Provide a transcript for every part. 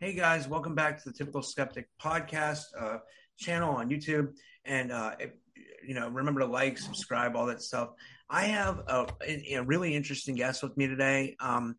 Hey guys, welcome back to the Typical Skeptic podcast uh, channel on YouTube. And uh, if, you know, remember to like, subscribe, all that stuff. I have a, a really interesting guest with me today. Um,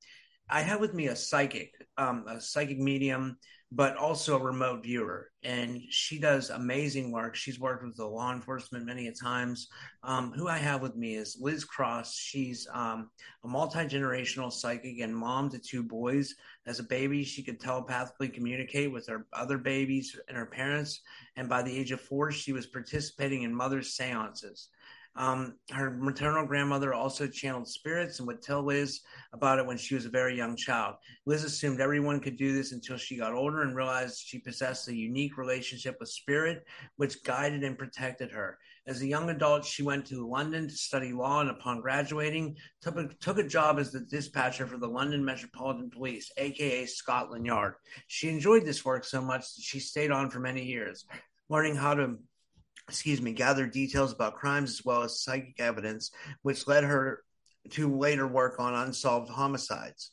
I have with me a psychic, um, a psychic medium, but also a remote viewer, and she does amazing work. She's worked with the law enforcement many a times. Um, who I have with me is Liz Cross. She's um, a multi generational psychic and mom to two boys. As a baby, she could telepathically communicate with her other babies and her parents. And by the age of four, she was participating in mother's seances. Um, her maternal grandmother also channeled spirits and would tell Liz about it when she was a very young child. Liz assumed everyone could do this until she got older and realized she possessed a unique relationship with spirit, which guided and protected her. As a young adult, she went to London to study law and upon graduating, took a, took a job as the dispatcher for the London Metropolitan Police, aka Scotland Yard. She enjoyed this work so much that she stayed on for many years, learning how to excuse me, gathered details about crimes as well as psychic evidence, which led her to later work on unsolved homicides.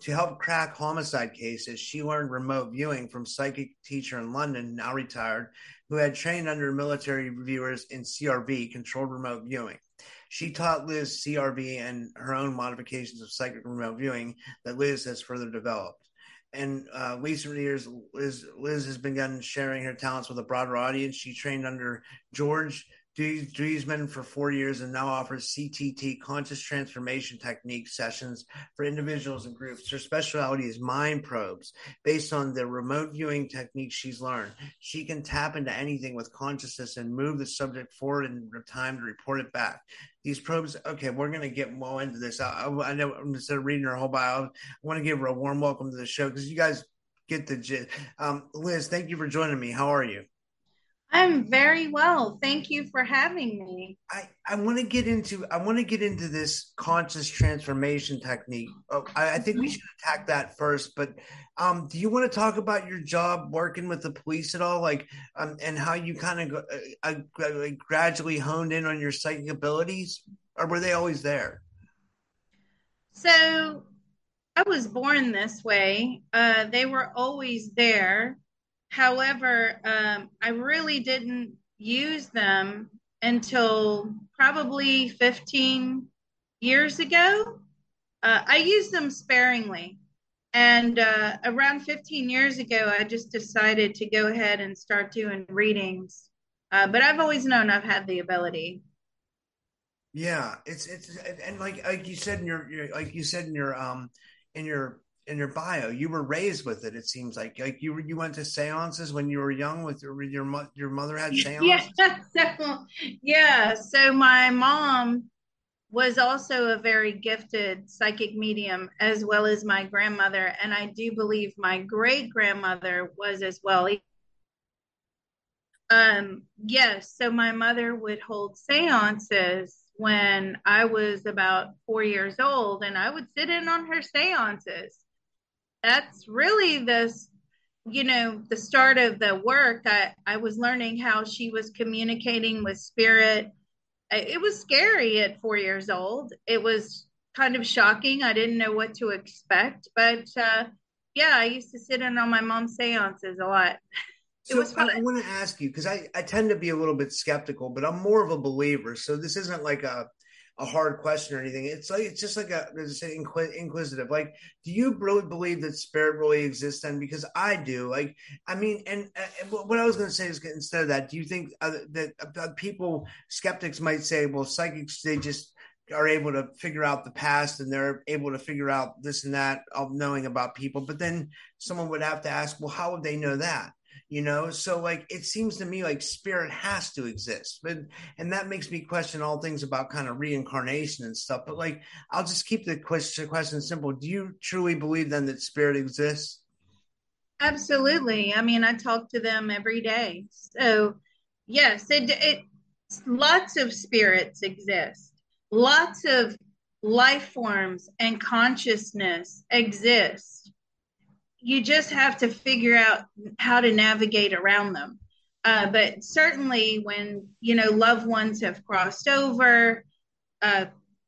To help crack homicide cases, she learned remote viewing from psychic teacher in London, now retired, who had trained under military viewers in CRV, controlled remote viewing. She taught Liz CRV and her own modifications of psychic remote viewing that Liz has further developed in uh, recent years, Liz, Liz has begun sharing her talents with a broader audience. She trained under George Driesman for four years and now offers CTT conscious transformation technique sessions for individuals and groups. Her specialty is mind probes based on the remote viewing techniques she's learned. She can tap into anything with consciousness and move the subject forward in time to report it back. These probes, okay, we're going to get more into this. I, I know instead of reading her whole bio, I want to give her a warm welcome to the show because you guys get the gist. Um, Liz, thank you for joining me. How are you? I'm very well. Thank you for having me. I, I want to get into I want to get into this conscious transformation technique. Oh, I, I, think we mm-hmm. should attack that first. But um, do you want to talk about your job working with the police at all, like um, and how you kind of uh, uh, gradually honed in on your psychic abilities, or were they always there? So I was born this way. Uh, they were always there However, um, I really didn't use them until probably 15 years ago. Uh, I used them sparingly. And uh, around 15 years ago, I just decided to go ahead and start doing readings. Uh, but I've always known I've had the ability. Yeah, it's it's and like like you said in your, your like you said in your um in your in your bio you were raised with it it seems like. Like you you went to seances when you were young with your your, your mother had seances? yeah so, yeah so my mom was also a very gifted psychic medium as well as my grandmother and i do believe my great grandmother was as well. Um yes so my mother would hold seances when I was about four years old, and I would sit in on her seances that's really this you know the start of the work. I i was learning how she was communicating with spirit. It was scary at four years old. It was kind of shocking. I didn't know what to expect but uh yeah i used to sit in on my mom's seances a lot. So I, I want to ask you because I, I tend to be a little bit skeptical, but I'm more of a believer. So this isn't like a a hard question or anything. It's like it's just like a there's a inquisitive. Like, do you really believe that spirit really exists? Then because I do. Like, I mean, and, and what I was going to say is instead of that, do you think uh, that uh, people skeptics might say, well, psychics they just are able to figure out the past and they're able to figure out this and that of knowing about people. But then someone would have to ask, well, how would they know that? You know, so like it seems to me like spirit has to exist, but and that makes me question all things about kind of reincarnation and stuff. But like, I'll just keep the question question simple. Do you truly believe then that spirit exists? Absolutely. I mean, I talk to them every day. So yes, it, it lots of spirits exist lots of life forms and consciousness exist. You just have to figure out how to navigate around them. Uh, but certainly, when you know loved ones have crossed over, uh,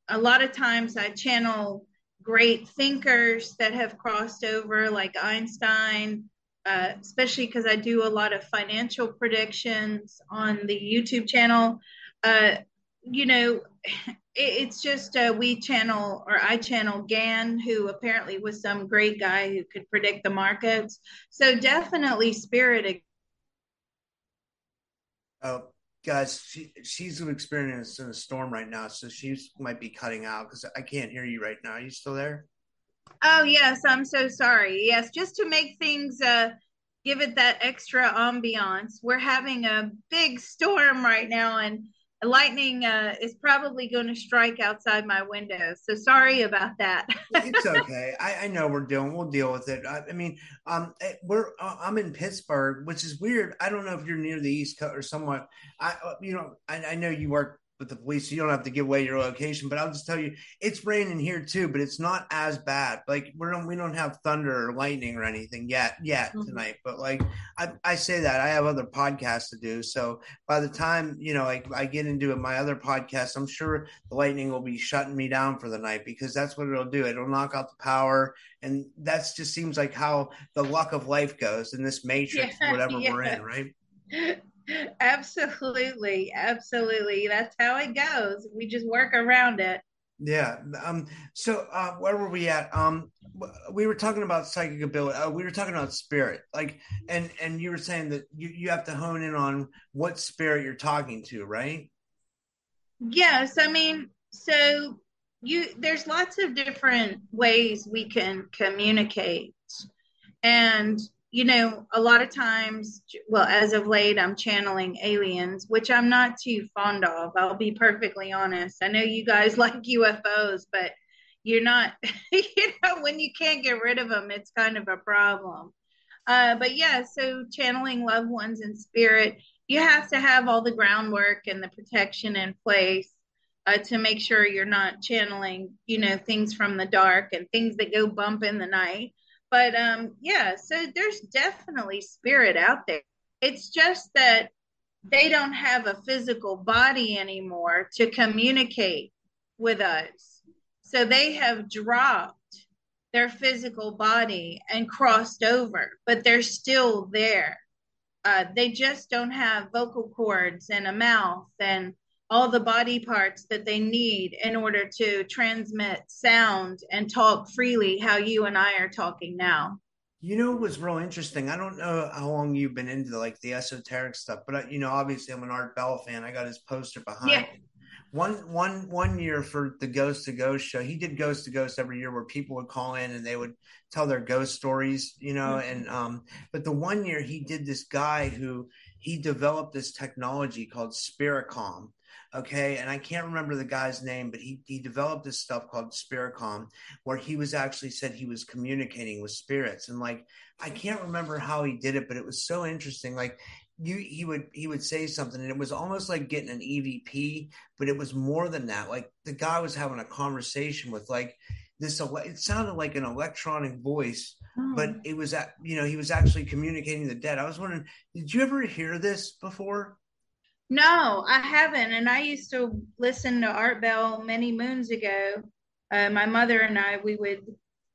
a lot of times I channel great thinkers that have crossed over, like Einstein, uh, especially because I do a lot of financial predictions on the YouTube channel. Uh, you know, it's just uh, we channel or I channel Gann, who apparently was some great guy who could predict the markets. So definitely spirit. Oh, guys, she, she's experiencing a storm right now, so she might be cutting out because I can't hear you right now. Are you still there? Oh yes, I'm so sorry. Yes, just to make things uh, give it that extra ambiance. We're having a big storm right now, and lightning uh, is probably going to strike outside my window. So sorry about that. it's okay. I, I, know we're doing. We'll deal with it. I, I mean, um, eh, we're uh, I'm in Pittsburgh, which is weird. I don't know if you're near the East Coast or somewhat. I uh, you know I, I know you work with the police. You don't have to give away your location, but I'll just tell you, it's raining here too, but it's not as bad. Like we don't we don't have thunder or lightning or anything yet yet mm-hmm. tonight. But like I, I say that I have other podcasts to do. So by the time you know like I get into it, my other podcast, I'm sure the lightning will be shutting me down for the night because that's what it'll do. It'll knock out the power, and that's just seems like how the luck of life goes in this matrix, yeah, whatever yeah. we're in, right? absolutely absolutely. That's how it goes. We just work around it. Yeah um so uh where were we at? Um we were talking about psychic ability uh, we were talking about spirit. Like and and you were saying that you you have to hone in on what spirit you're talking to right? Yes i mean so you there's lots of different ways we can communicate. And you know, a lot of times, well, as of late, I'm channeling aliens, which I'm not too fond of. I'll be perfectly honest. I know you guys like UFOs, but you're not, you know, when you can't get rid of them, it's kind of a problem. Uh, but yeah, so channeling loved ones in spirit, you have to have all the groundwork and the protection in place uh, to make sure you're not channeling, you know, things from the dark and things that go bump in the night but um yeah so there's definitely spirit out there. It's just that they don't have a physical body anymore to communicate with us. So they have dropped their physical body and crossed over but they're still there. Uh, they just don't have vocal cords and a mouth and all the body parts that they need in order to transmit sound and talk freely how you and I are talking now. You know it was real interesting. I don't know how long you've been into like the esoteric stuff, but I, you know, obviously I'm an Art Bell fan. I got his poster behind. Yeah. One one one year for the Ghost to Ghost show, he did Ghost to Ghost every year where people would call in and they would tell their ghost stories, you know. Mm-hmm. And um, but the one year he did this guy who he developed this technology called Spiricom, Okay. And I can't remember the guy's name, but he, he developed this stuff called Spiricom, where he was actually said he was communicating with spirits. And like, I can't remember how he did it, but it was so interesting. Like, you, he would he would say something and it was almost like getting an evp but it was more than that like the guy was having a conversation with like this it sounded like an electronic voice oh. but it was at you know he was actually communicating the dead i was wondering did you ever hear this before no, I haven't. And I used to listen to Art Bell many moons ago. Uh, my mother and I, we would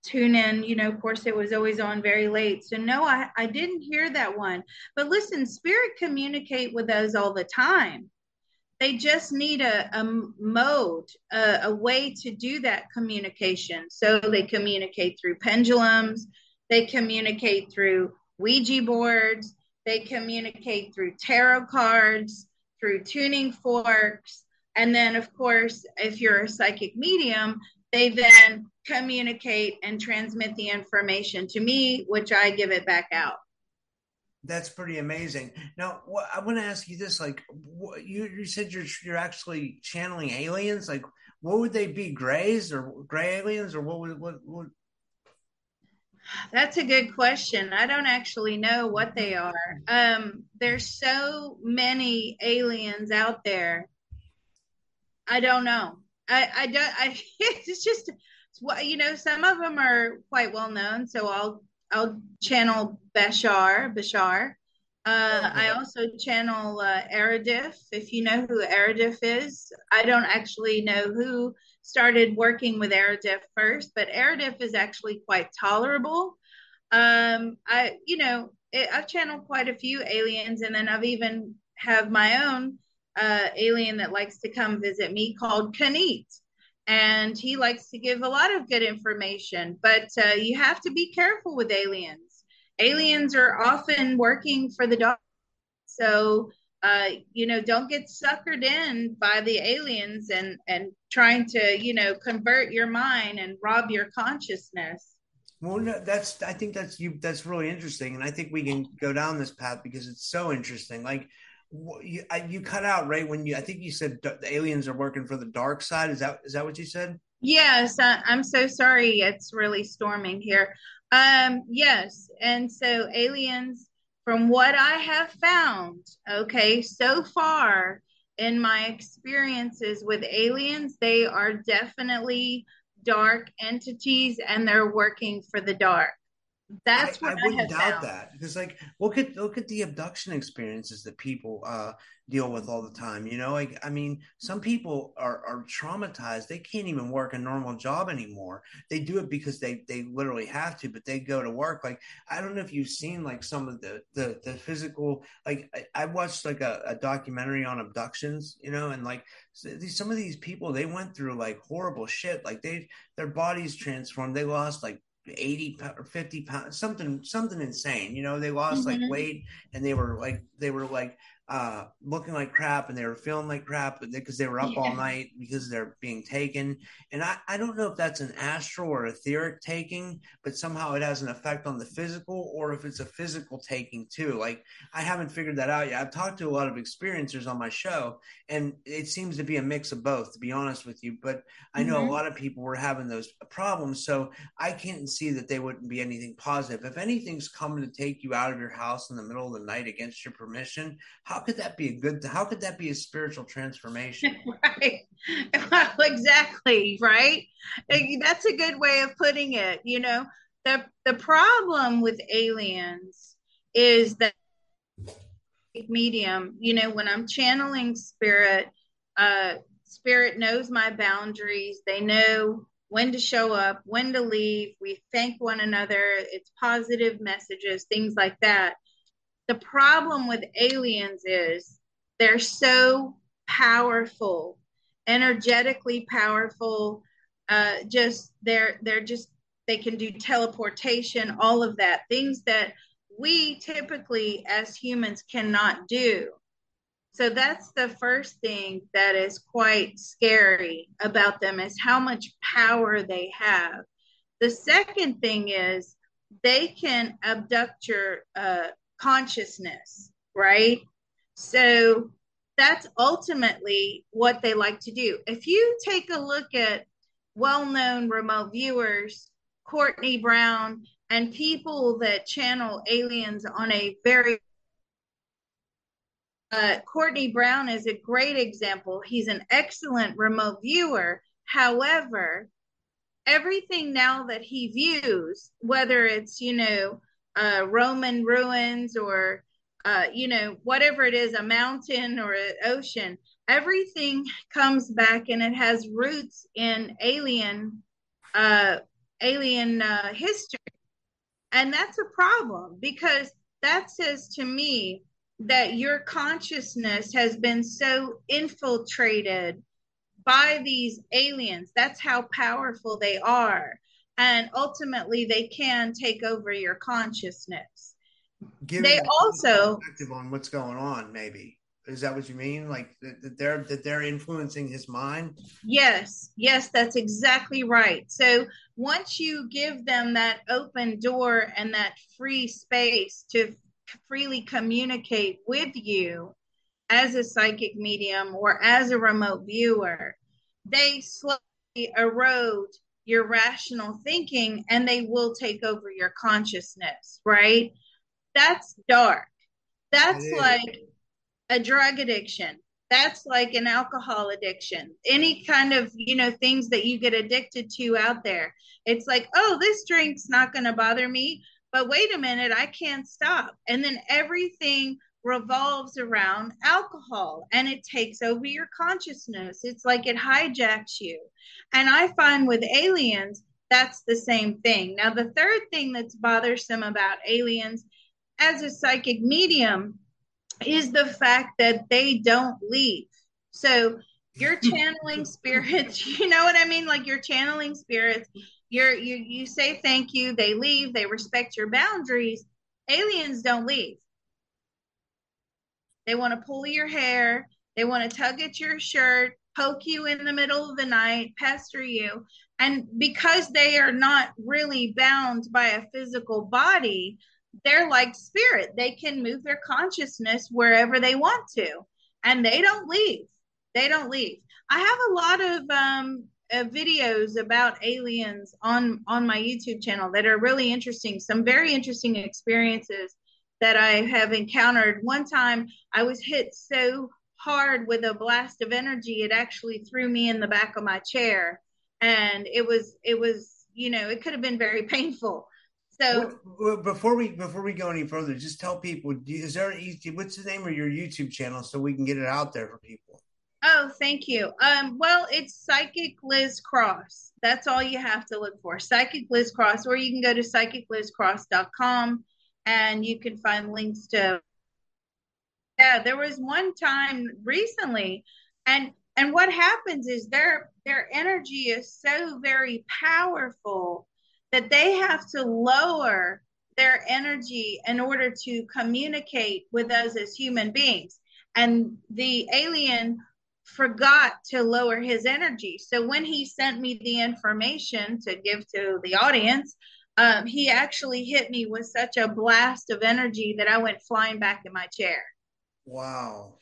tune in. You know, of course, it was always on very late. So, no, I, I didn't hear that one. But listen, spirit communicate with us all the time. they just need a, a mode, a, a way to do that communication. So they communicate through pendulums, they communicate through Ouija boards, they communicate through tarot cards, through tuning forks. And then, of course, if you're a psychic medium, they then communicate and transmit the information to me, which I give it back out. That's pretty amazing. Now, what, I want to ask you this: like, what, you you said you're you're actually channeling aliens. Like, what would they be? Greys or gray aliens, or what would what? what... That's a good question. I don't actually know what they are. Um, there's so many aliens out there. I don't know. I I don't. I it's just what you know. Some of them are quite well known, so I'll I'll channel Bashar. Bashar. Uh, I also channel uh. If you know who Aradif is, I don't actually know who started working with Aradif first, but Aradif is actually quite tolerable. Um, I, you know, it, I've channeled quite a few aliens, and then I've even have my own uh, alien that likes to come visit me called Kanit and he likes to give a lot of good information but uh, you have to be careful with aliens aliens are often working for the dog so uh, you know don't get suckered in by the aliens and and trying to you know convert your mind and rob your consciousness. Well no, that's i think that's you that's really interesting. And i think we can go down this path because it's so interesting. Like you, you cut out right when you i think you said the aliens are working for the dark side. Is that is that what you said? Yes i'm so sorry. It's really storming here. Um yes. And so aliens from what i have found okay so far in my experiences with aliens they are definitely dark entities and they're working for the dark that's what I, I wouldn't I doubt found. that because, like, look at look at the abduction experiences that people uh, deal with all the time. You know, like, I mean, some people are are traumatized; they can't even work a normal job anymore. They do it because they they literally have to, but they go to work. Like, I don't know if you've seen like some of the the, the physical. Like, I, I watched like a, a documentary on abductions. You know, and like some of these people, they went through like horrible shit. Like they their bodies transformed. They lost like 80 or 50 pounds something something insane you know they lost mm-hmm. like weight and they were like they were like uh, looking like crap and they were feeling like crap because they were up yeah. all night because they're being taken. And I, I don't know if that's an astral or etheric taking, but somehow it has an effect on the physical or if it's a physical taking too. Like I haven't figured that out yet. I've talked to a lot of experiencers on my show and it seems to be a mix of both, to be honest with you. But I know mm-hmm. a lot of people were having those problems. So I can't see that they wouldn't be anything positive. If anything's coming to take you out of your house in the middle of the night against your permission, how could that be a good how could that be a spiritual transformation? Right. Exactly right? That's a good way of putting it you know? The the problem with aliens is that medium you know when i'm channeling spirit uh spirit knows my boundaries. They know when to show up when to leave. We thank one another. It's positive messages things like that the problem with aliens is they're so powerful, energetically powerful. Uh, just they're they're just they can do teleportation, all of that things that we typically as humans cannot do. So that's the first thing that is quite scary about them is how much power they have. The second thing is they can abduct your uh, consciousness, right? So that's ultimately what they like to do. If you take a look at well known remote viewers, Courtney Brown, and people that channel aliens on a very uh, Courtney Brown is a great example. He's an excellent remote viewer. However, everything now that he views, whether it's, you know, uh, Roman ruins or, uh, you know, whatever it is, a mountain or an ocean, everything comes back and it has roots in alien, uh, alien uh, history. And that's a problem because that says to me that your consciousness has been so infiltrated by these aliens. That's how powerful they are. And ultimately, they can take over your consciousness. Give They also- perspective on what's going on. Maybe is that what you mean? Like that, that they're that they're influencing his mind. Yes, yes, that's exactly right. So once you give them that open door and that free space to freely communicate with you as a psychic medium or as a remote viewer, they slowly erode your rational thinking and they will take over your consciousness, right? That's dark. That's like a drug addiction. That's like an alcohol addiction. Any kind of you know things that you get addicted to out there. It's like oh this drink's not going to bother me but wait a minute i can't stop. And then everything revolves around alcohol and it takes over your consciousness it's like it hijacks you and i find with aliens that's the same thing now the third thing that's bothersome about aliens as a psychic medium is the fact that they don't leave. So you're channeling spirits, you know what I mean? Like you're channeling spirits. You're you you say thank you, they leave, they respect your boundaries. Aliens don't leave. They want to pull your hair, they want to tug at your shirt, poke you in the middle of the night, pester you. And because they are not really bound by a physical body, they're like spirit. They can move their consciousness wherever they want to, and they don't leave. They don't leave. I have a lot of um, uh, videos about aliens on on my YouTube channel that are really interesting. Some very interesting experiences that I have encountered. One time, I was hit so hard with a blast of energy, it actually threw me in the back of my chair, and it was it was you know it could have been very painful. So. Before we before we go any further, just tell people is there an easy? What's the name of your YouTube channel so we can get it out there for people? Oh, thank you. Um, well, it's Psychic Liz Cross. That's all you have to look for. Psychic Liz Cross, or you can go to psychiclizcross.com and you can find links to Yeah, there was one time recently and and what happens is their their energy is so very powerful that they have to lower their energy in order to communicate with us as human beings. And the alien forgot to lower his energy. So when he sent me the information to give to the audience, um, he actually hit me with such a blast of energy that I went flying back in my chair. Wow.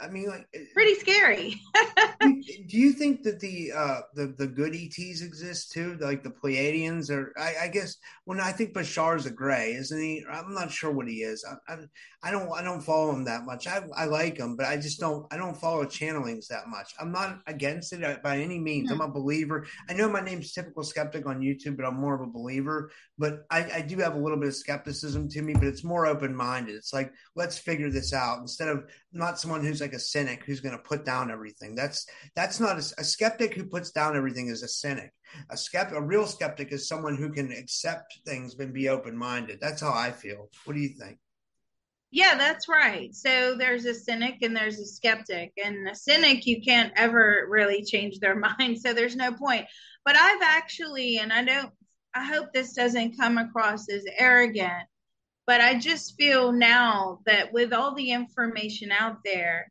I mean, like, Pretty scary. do you think that the uh the the good ETs exist too, like the Pleiadians? Or I, I guess when I think Bashar's a gray, isn't he? I'm not sure what he is. I, I, I don't I don't follow him that much. I I like him, but I just don't I don't follow channelings that much. I'm not against it uh, by any means. I'm a believer. I know my name's typical skeptic on YouTube, but I'm more of a believer. But I, I do have a little bit of skepticism to me, but it's more open minded. It's like let's figure this out instead of not someone who's like a cynic who's going to put down everything. That's that's not a, a skeptic who puts down everything is a cynic. A skept, a real skeptic is someone who can accept things and be open minded. That's how I feel. What do you think? Yeah, that's right. So there's a cynic and there's a skeptic. And a cynic, you can't ever really change their mind. So there's no point. But I've actually, and I don't, I hope this doesn't come across as arrogant, but I just feel now that with all the information out there,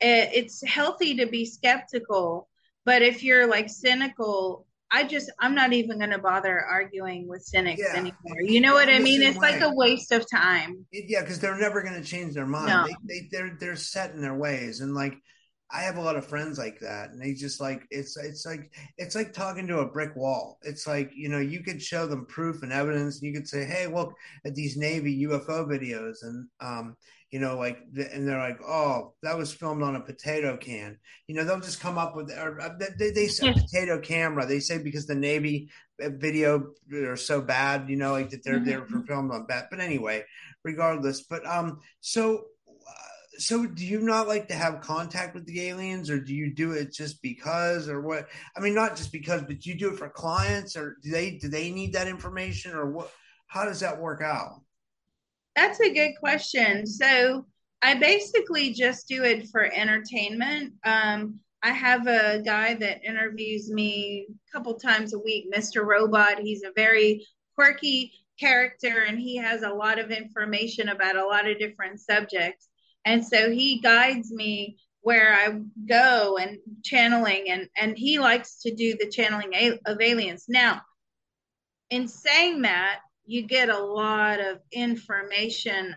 it, it's healthy to be skeptical. But if you're like cynical, I just, I'm not even going to bother arguing with cynics Yeah. anymore. You know what I mean? It's like a waste of time. Yeah, because they're never going to change their mind. No. They, they they're they're set in their ways, and like I have a lot of friends like that, and they just like it's it's like it's like talking to a brick wall. It's like you know you could show them proof and evidence, and you could say, hey, look at these Navy UFO videos, and um you know like and they're like, oh, that was filmed on a potato can. You know they'll just come up with or uh, they they say potato camera. They say because the Navy uh, video are so bad, you know, like that they're they're Mhm. filmed on that. But anyway, regardless. But um, so so do you not like to have contact with the aliens, or do you do it just because, or what? I mean, not just because, but do you do it for clients, or do they do they need that information, or what? How does that work out? That's a good question. So I basically just do it for entertainment. Um, I have a guy that interviews me a couple times a week, Mr. Robot. He's a very quirky character and he has a lot of information about a lot of different subjects. And so he guides me where I go and channeling and and he likes to do the channeling of aliens. Now, in saying that, you get a lot of information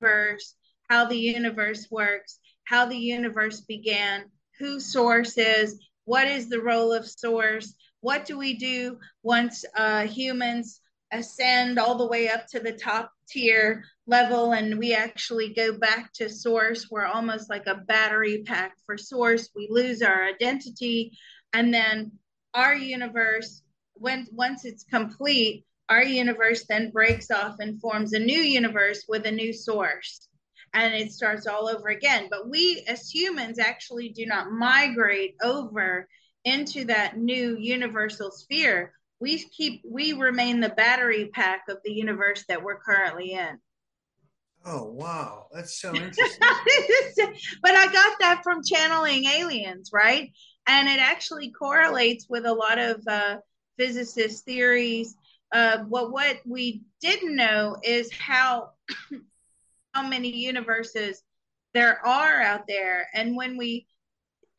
first, how the universe works, how the universe began, who source is, what is the role of source, what do we do once uh, humans ascend all the way up to the top tier level and we actually go back to source. We're almost like a battery pack for source. We lose our identity and then our universe when once it's complete our universe then breaks off and forms a new universe with a new source and it starts all over again. But we as humans actually do not migrate over into that new universal sphere we keep we remain the battery pack of the universe that we're currently in. Oh wow. That's so interesting. But i got that from channeling aliens right? And it actually correlates with a lot of uh, physicist theories uh, what what we didn't know is how how many universes there are out there. And when we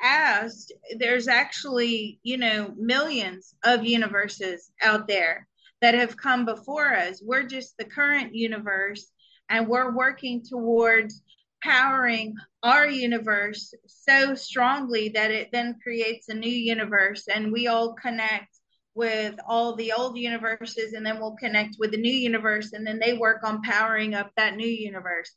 asked, there's actually, you know, millions of universes out there that have come before us. We're just the current universe, and we're working towards powering our universe so strongly that it then creates a new universe, and we all connect with all the old universes, and then we'll connect with the new universe, and then they work on powering up that new universe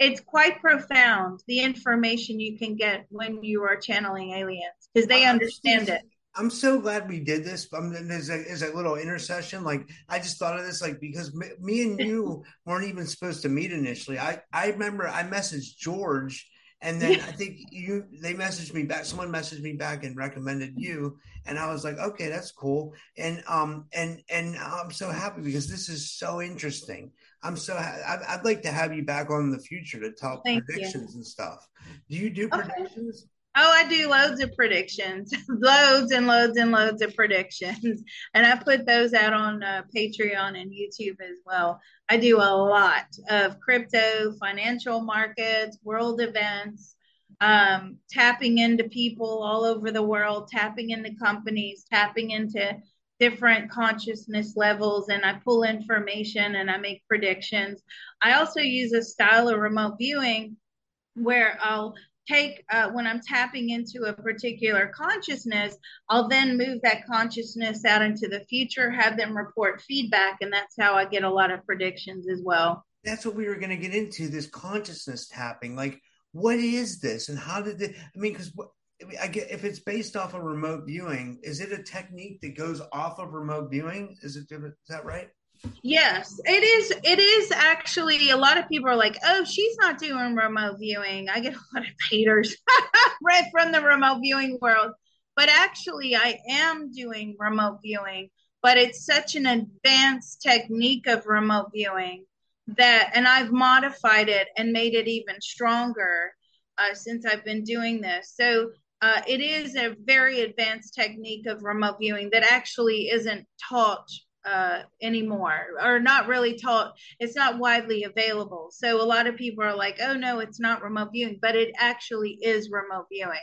it's quite profound the information you can get when you are channeling aliens because they understand it. I'm so glad we did this. Um, there's a, there's a little intercession. Like I just thought of this, like because me, me and you weren't even supposed to meet initially. I I remember I messaged George and then I think you they messaged me back. Someone messaged me back and recommended you, and I was like, okay, that's cool. And um and and I'm so happy because this is so interesting. I'm so I'd, I'd like to have you back on in the future to talk Thank predictions you. and stuff. Do you do okay. predictions? Oh, I do loads of predictions, loads and loads and loads of predictions, and I put those out on uh, Patreon and YouTube as well. I do a lot of crypto, financial markets, world events, um, tapping into people all over the world, tapping into companies, tapping into different consciousness levels, and I pull information and I make predictions. I also use a style of remote viewing where I'll take uh, when I'm tapping into a particular consciousness, I'll then move that consciousness out into the future, have them report feedback, and that's how I get a lot of predictions as well. That's what we were going to get into this consciousness tapping. Like, what is this, and how did it? I mean, because I get if it's based off of remote viewing, is it a technique that goes off of remote viewing? Is it is that right? Yes, it is. It is actually a lot of people are like, "Oh, she's not doing remote viewing." I get a lot of haters right from the remote viewing world, but actually, I am doing remote viewing. But it's such an advanced technique of remote viewing that, and I've modified it and made it even stronger uh, since I've been doing this. So uh, it is a very advanced technique of remote viewing that actually isn't taught uh, anymore or not really taught. It's not widely available. So a lot of people are like oh no it's not remote viewing but it actually is remote viewing.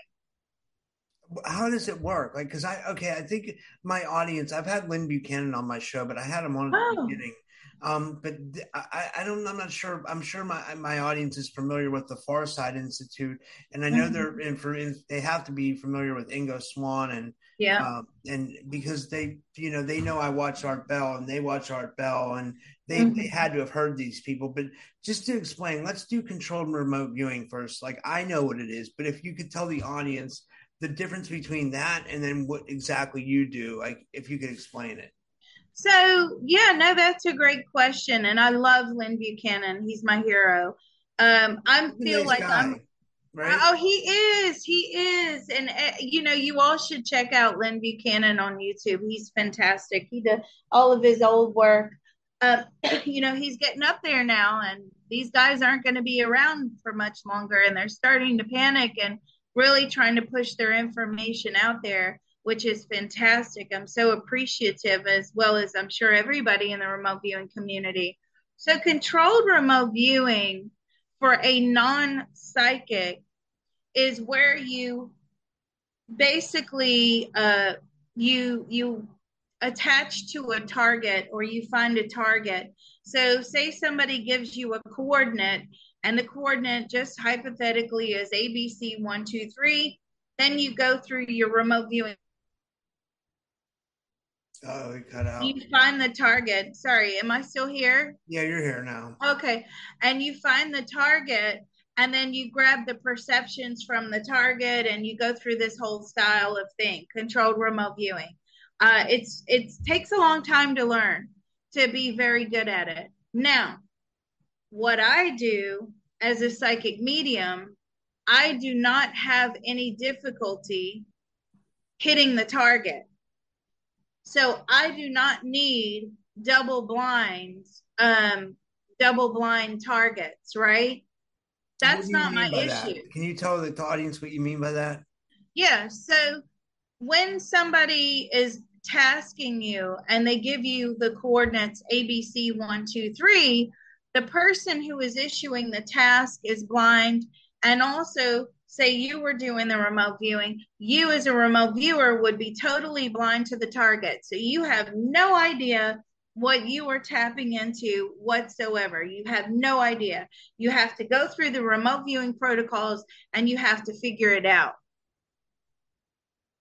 How does it work? Like because i okay i think my audience i've had lynn buchanan on my show but i had him on oh. the beginning um, but I, I don't. I'm not sure. I'm sure my my audience is familiar with the Farsight Institute, and I know mm-hmm. they're in for. They have to be familiar with Ingo Swann and yeah, um, and because they, you know, they know I watch Art Bell and they watch Art Bell, and they mm-hmm. they had to have heard these people. But just to explain, let's do controlled remote viewing first. Like I know what it is, but if you could tell the audience the difference between that and then what exactly you do, like if you could explain it. So yeah, no, that's a great question, and I love Lynn Buchanan. He's my hero. Um, I feel nice like guy, I'm. Right? Oh, he is. He is, and uh, you know, you all should check out Lynn Buchanan on YouTube. He's fantastic. He did all of his old work uh, you know, he's getting up there now, and these guys aren't going to be around for much longer, and they're starting to panic and really trying to push their information out there, which is fantastic. I'm so appreciative, as well as I'm sure everybody in the remote viewing community. So, controlled remote viewing for a non psychic is where you basically uh, you you attach to a target or you find a target. So, say somebody gives you a coordinate, and the coordinate just hypothetically is ABC123. Then you go through your remote viewing. Oh, it cut out. You find the target. Sorry, am I still here? Yeah, you're here now. Okay. And you find the target, and then you grab the perceptions from the target, and you go through this whole style of thing controlled remote viewing. Uh, it's it takes a long time to learn to be very good at it. Now, what I do as a psychic medium, I do not have any difficulty hitting the target. So I do not need double blinds, um, double blind targets, right? That's not my issue. That? Can you tell the audience what you mean by that? Yeah. So when somebody is tasking you and they give you the coordinates ABC123, the person who is issuing the task is blind. And also, say you were doing the remote viewing, you as a remote viewer would be totally blind to the target. So you have no idea what you are tapping into whatsoever. You have no idea. You have to go through the remote viewing protocols and you have to figure it out.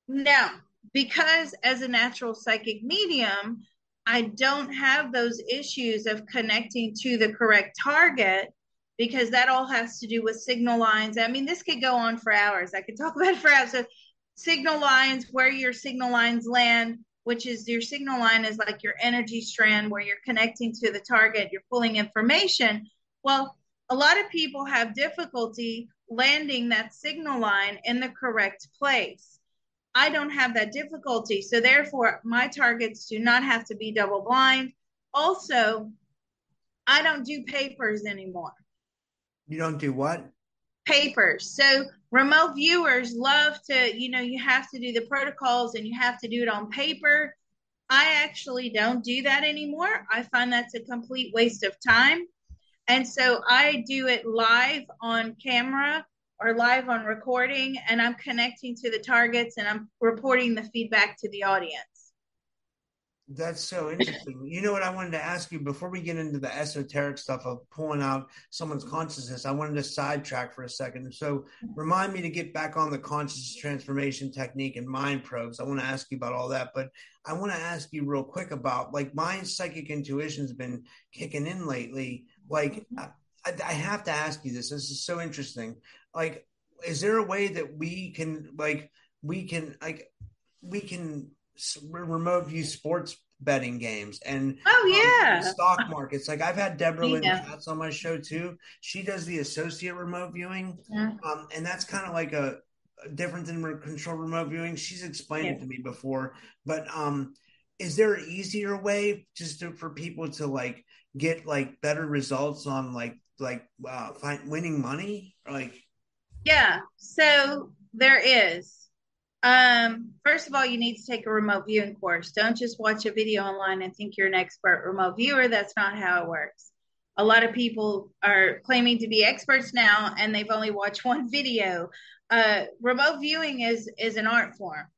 Now, because as a natural psychic medium, I don't have those issues of connecting to the correct target because that all has to do with signal lines. I mean, this could go on for hours. I could talk about it for hours. So, signal lines, where your signal lines land, which is your signal line is like your energy strand where you're connecting to the target, you're pulling information. Well, a lot of people have difficulty landing that signal line in the correct place. I don't have that difficulty. So therefore, my targets do not have to be double blind. Also, I don't do papers anymore. You don't do what? Papers. So remote viewers love to, you know, you have to do the protocols and you have to do it on paper. I actually don't do that anymore. I find that's a complete waste of time. And so I do it live on camera or live on recording and I'm connecting to the targets and I'm reporting the feedback to the audience. That's so interesting. You know what I wanted to ask you before we get into the esoteric stuff of pulling out someone's consciousness? I wanted to sidetrack for a second. So remind me to get back on the consciousness transformation technique and mind probes. I want to ask you about all that, but I want to ask you real quick about like my psychic intuition's been kicking in lately. Like mm-hmm. I, I have to ask you this. This is so interesting like is there a way that we can like we can like we can remote view sports betting games and oh yeah. um, stock markets. Like i've had deborah lynn katz on my show too. She does the associate remote viewing yeah. um, and that's kind of like a, a, different than control remote viewing. She's explained yeah. it to me before but um is there an easier way just to, for people to like get like better results on like like uh find winning money? Like yeah, so there is. Um, first of all, you need to take a remote viewing course. Don't just watch a video online and think you're an expert remote viewer. That's not how it works. A lot of people are claiming to be experts now and they've only watched one video. Uh, remote viewing is is an art form.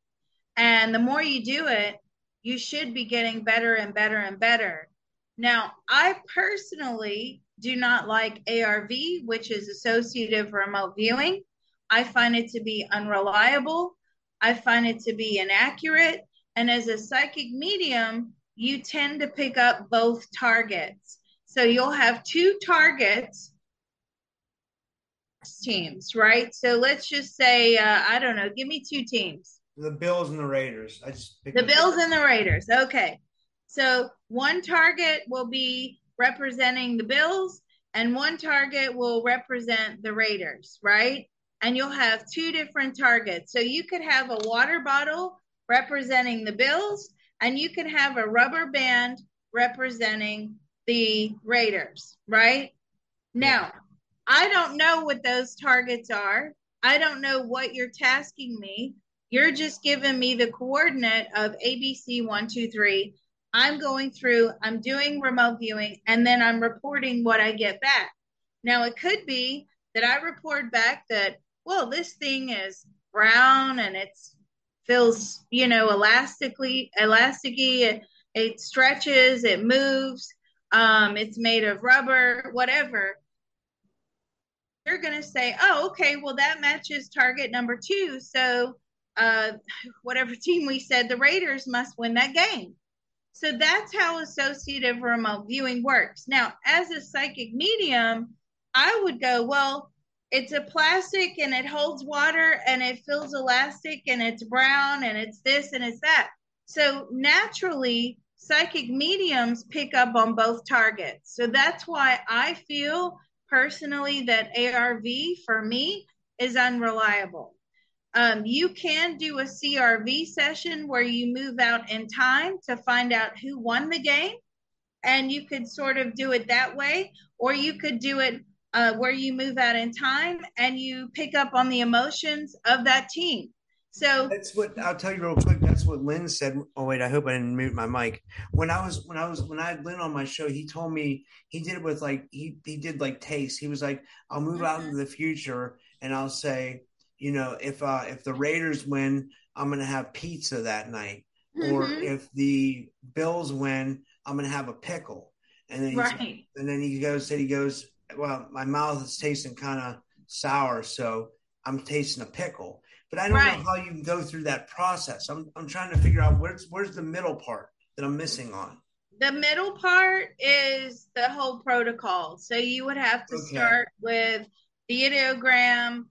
And the more you do it, you should be getting better and better and better. Now, I personally do not like ARV, which is associative remote viewing. I find it to be unreliable. I find it to be inaccurate. And as a psychic medium, you tend to pick up both targets. So you'll have two targets teams, right? So let's just say, uh, I don't know, give me two teams. The Bills and the Raiders. I just the Bills and the Raiders. Okay. So one target will be representing the Bills, and one target will represent the Raiders, right? And you'll have two different targets. So you could have a water bottle representing the Bills, and you could have a rubber band representing the Raiders, right? Now, I don't know what those targets are. I don't know what you're tasking me. You're just giving me the coordinate of ABC123. I'm going through, I'm doing remote viewing, and then I'm reporting what I get back. Now, it could be that I report back that, well, this thing is brown and it's feels, you know, elastically, elasticy. It, it stretches, it moves, um, it's made of rubber, whatever. They're going to say, oh, okay, well, that matches target number two. So, uh, whatever team we said, the Raiders must win that game. So that's how associative remote viewing works. Now, as a psychic medium, I would go, well, it's a plastic and it holds water and it feels elastic and it's brown and it's this and it's that. So naturally, psychic mediums pick up on both targets. So that's why I feel personally that ARV for me is unreliable. Um, you can do a CRV session where you move out in time to find out who won the game. And you could sort of do it that way, or you could do it uh, where you move out in time and you pick up on the emotions of that team. So that's what I'll tell you real quick. That's what Lynn said. Oh wait, I hope I didn't mute my mic. When I was when I was when I had Lynn on my show, he told me he did it with like he he did like taste. He was like, I'll move out into the future and I'll say, you know, if uh if the Raiders win, I'm gonna have pizza that night. Mm-hmm. Or if the Bills win, I'm gonna have a pickle. And then right. and then he goes said he goes, well, my mouth is tasting kind of sour, so I'm tasting a pickle. But I don't right. know how you can go through that process. I'm I'm trying to figure out where's where's the middle part that I'm missing on. The middle part is the whole protocol. So you would have to okay. start with the ideogram,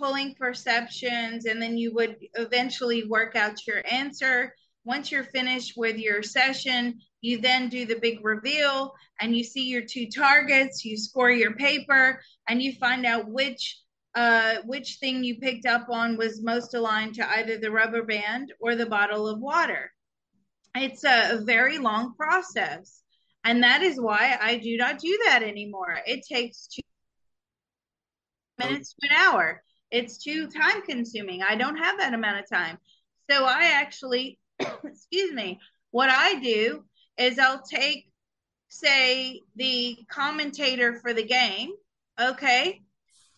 pulling perceptions, and then you would eventually work out your answer. Once you're finished with your session, you then do the big reveal and you see your two targets, you score your paper, and you find out which uh, which thing you picked up on was most aligned to either the rubber band or the bottle of water. It's a, a very long process. And that is why I do not do that anymore. It takes two minutes to an hour. It's too time consuming. I don't have that amount of time. So I actually, excuse me, what I do is I'll take, say, the commentator for the game, okay,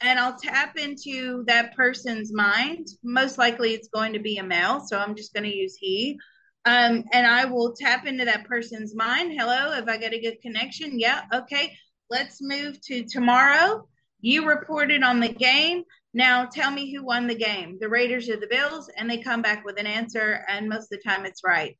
and I'll tap into that person's mind. Most likely it's going to be a male, so I'm just going to use he. Um, and I will tap into that person's mind. Hello, if I get a good connection, yeah, okay. Let's move to tomorrow. You reported on the game. Now tell me who won the game, the Raiders or the Bills, and they come back with an answer, and most of the time it's right.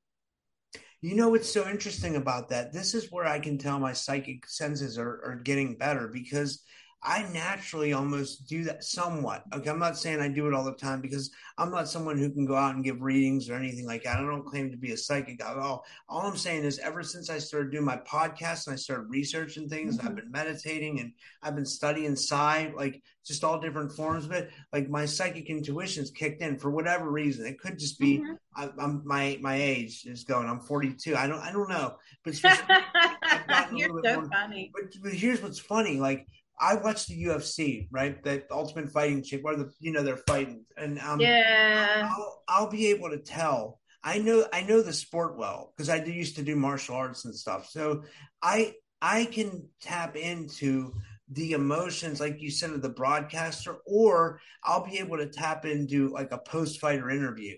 You know what's so interesting about that? This is where I can tell my psychic senses are, are getting better because – I naturally almost do that somewhat. Okay, I'm not saying I do it all the time because I'm not someone who can go out and give readings or anything like that. I don't claim to be a psychic at all. All I'm saying is, ever since I started doing my podcast and I started researching things, mm-hmm. I've been meditating and I've been studying psi, like just all different forms of it. Like my psychic intuitions kicked in for whatever reason. It could just be mm-hmm. I, am my my age is going. I'm 42. I don't I don't know, but You're so more, funny. But, but here's what's funny, like I watched the UFC, right? The Ultimate Fighting Chip, where the you know they're fighting, and um, yeah, I'll, I'll be able to tell. I know I know the sport well because I used to do martial arts and stuff. So I I can tap into the emotions, like you said, of the broadcaster, or I'll be able to tap into like a post fighter interview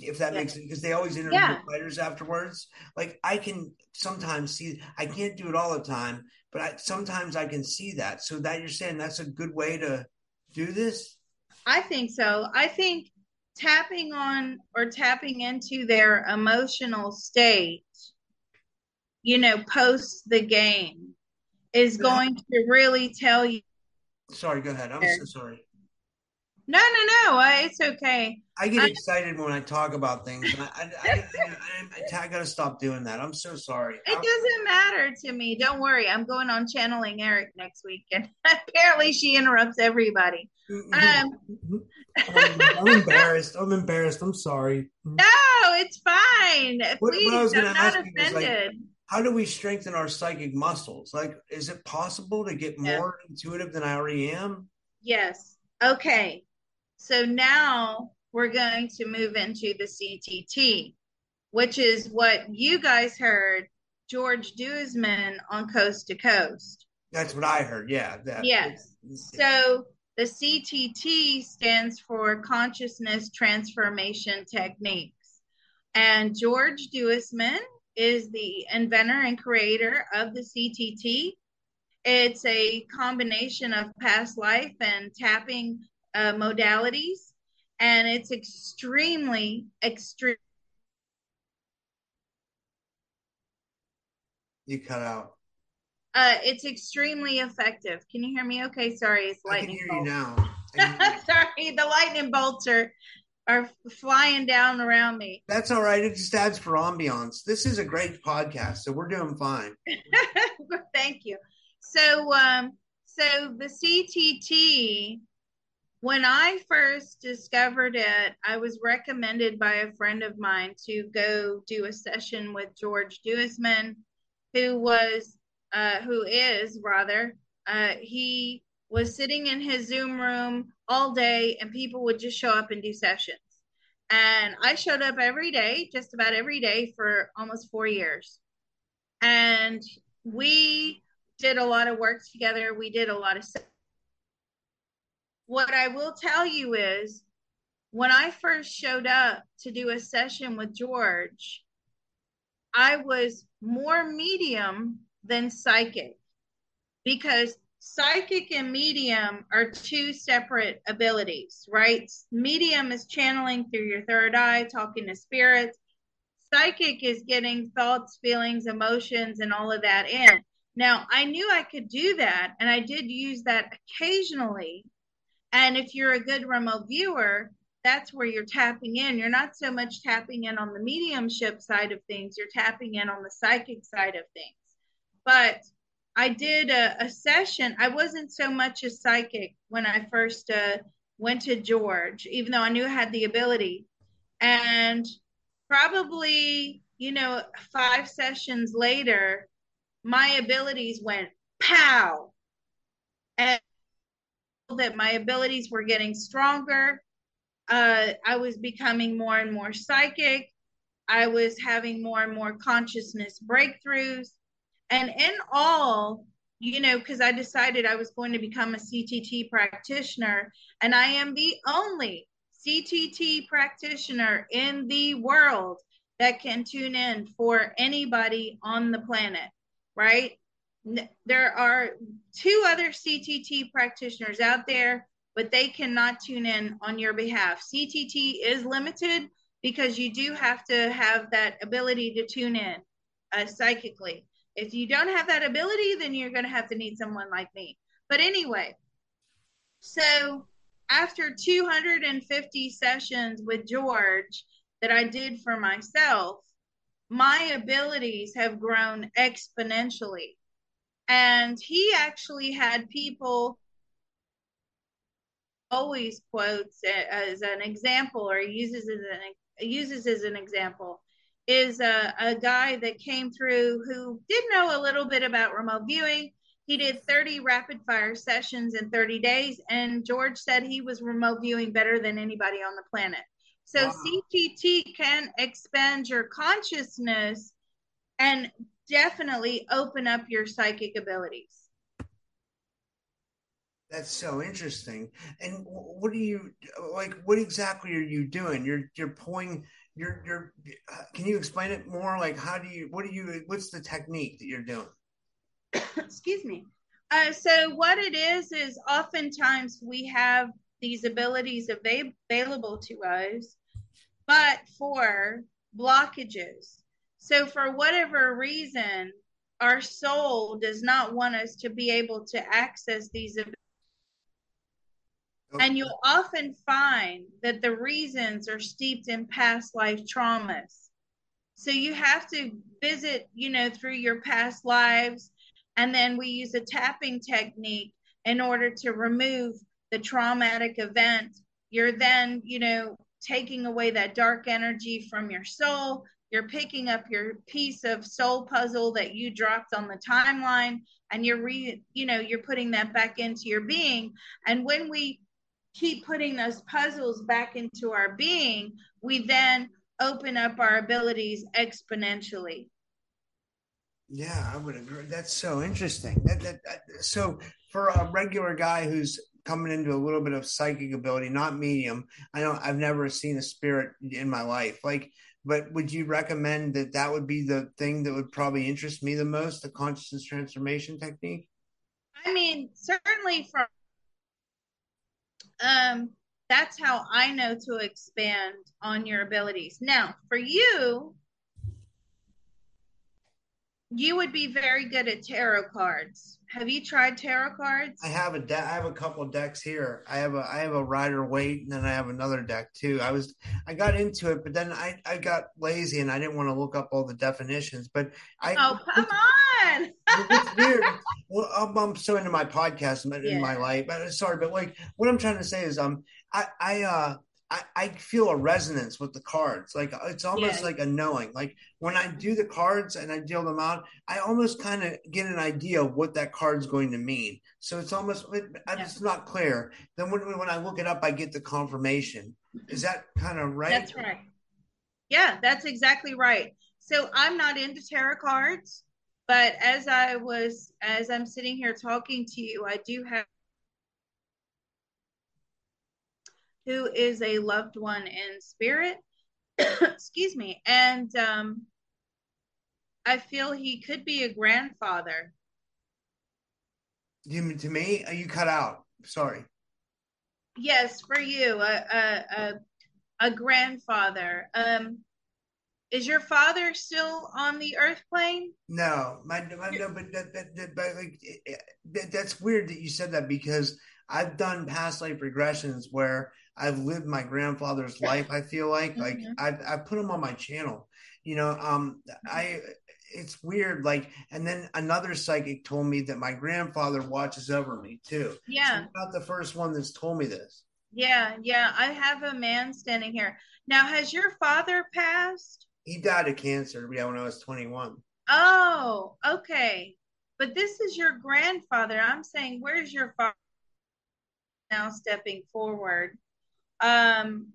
if that yeah. makes sense, because they always interview yeah. fighters afterwards like i can sometimes see i can't do it all the time but I, sometimes i can see that. So that you're saying that's a good way to do this? I think so. I think tapping on or tapping into their emotional state you know post the game is going to really tell you sorry go ahead. I'm so sorry no, no, no. Uh, it's okay. I get I, excited when I talk about things. I, I, I, I, I got to stop doing that. I'm so sorry. It doesn't matter to me. Don't worry. I'm going on channeling Erik next week, and apparently she interrupts everybody. Mm-hmm. Um, I'm, I'm, embarrassed. I'm embarrassed. I'm sorry. Mm-hmm. No, it's fine. What, Please, what I'm not offended. How do we strengthen our psychic muscles? Like, is it possible to get more yeah. intuitive than I already am? Yes. Okay. So now we're going to move into the CTT, which is what you guys heard George Duesman on Coast to Coast. That's what I heard. Yeah. That, yes. So the CTT stands for Consciousness Transformation Techniques. And George Duesman is the inventor and creator of the CTT. It's a combination of past life and tapping uh, modalities, and it's extremely, extreme. You cut out. Uh, it's extremely effective. Can you hear me? Okay, sorry, it's lightning. I can hear bolts. you now. sorry, the lightning bolts are are flying down around me. That's all right. It just adds for ambiance. This is a great podcast, so we're doing fine. Thank you. So, um, so the CTT, when I first discovered it, I was recommended by a friend of mine to go do a session with George Duesman, who was, uh, who is rather, uh, he was sitting in his Zoom room all day and people would just show up and do sessions. And I showed up every day, just about every day for almost four years. And we did a lot of work together. We did a lot of. What I will tell you is when I first showed up to do a session with George, I was more medium than psychic because psychic and medium are two separate abilities, right? Medium is channeling through your third eye, talking to spirits. Psychic is getting thoughts, feelings, emotions, and all of that in. Now, I knew I could do that, and I did use that occasionally. And if you're a good remote viewer, that's where you're tapping in. You're not so much tapping in on the mediumship side of things, you're tapping in on the psychic side of things. But I did a, a, session. I wasn't so much a psychic when I first uh, went to George, even though I knew I had the ability. And probably, you know, five sessions later, my abilities went pow. And that my abilities were getting stronger. Uh, I was becoming more and more psychic. I was having more and more consciousness breakthroughs. And in all, you know, because I decided I was going to become a CTT practitioner, and I am the only CTT practitioner in the world that can tune in for anybody on the planet, right? There are two other CTT practitioners out there, but they cannot tune in on your behalf. CTT is limited because you do have to have that ability to tune in uh, psychically. If you don't have that ability, then you're going to have to need someone like me. But anyway, so after 250 sessions with George that I did for myself, my abilities have grown exponentially. And he actually had people always quotes as an example or uses as an uses as an example is a, a guy that came through who did know a little bit about remote viewing. He did 30 rapid fire sessions in 30 days, and George said he was remote viewing better than anybody on the planet. So wow. CTT can expand your consciousness and definitely open up your psychic abilities. That's so interesting. And what do you like? What exactly are you doing? You're you're pulling you're you're uh, can you explain it more like how do you what do you what's the technique that you're doing excuse me uh, so what it is is oftentimes we have these abilities av- available to us but for blockages so for whatever reason our soul does not want us to be able to access these events. and you'll often find that the reasons are steeped in past life traumas. So you have to visit, you know, through your past lives. And then we use a tapping technique in order to remove the traumatic event. You're then, you know, taking away that dark energy from your soul, you're picking up your piece of soul puzzle that you dropped on the timeline and you're re you know you're putting that back into your being. And when we keep putting those puzzles back into our being we then open up our abilities exponentially. Yeah i would agree. That's so interesting. That, that, that, so for a regular guy who's coming into a little bit of psychic ability not medium i don't i've never seen a spirit in my life. Like but would you recommend that that would be the thing that would probably interest me the most the consciousness transformation technique? I mean certainly from um that's how i know to expand on your abilities. Now for you you would be very good at tarot cards have you tried tarot cards? I have a de- I have a couple decks here. I have a I have a Rider Waite, and then I have another deck too. I was I got into it, but then I I got lazy and I didn't want to look up all the definitions. But I oh come on, it's weird. Well, I'm, I'm, so into my podcast in yeah. my life. But sorry, but like what I'm trying to say is um I I uh I, I feel a resonance with the cards. Like uh, it's almost yeah. like a knowing. Like when I do the cards and I deal them out, I almost kind of get an idea of what that card's going to mean. So it's almost it, yeah. it's not clear. Then when when I look it up, I get the confirmation. Is that kind of right? That's right. Yeah, that's exactly right. So I'm not into tarot cards, but as I was as I'm sitting here talking to you, I do have who is a loved one in spirit. Excuse me. And um, I feel he could be a grandfather. You to me? You cut out. Sorry. Yes, for you, a a a, a grandfather. Um, is your father still on the earth plane? No, my, my no, but that, that, that, but like that, that's weird that you said that because I've done past life regressions where I've lived my grandfather's life. I feel like mm-hmm. like I I put him on my channel. You know, um, I it's weird. Like, and then another psychic told me that my grandfather watches over me too. Yeah, so not the first one that's told me this. Yeah, yeah. I have a man standing here now. Has your father passed? He died of cancer. Yeah, when I was twenty one. Oh, okay. But this is your grandfather. I'm saying, where's your father now stepping forward? Um,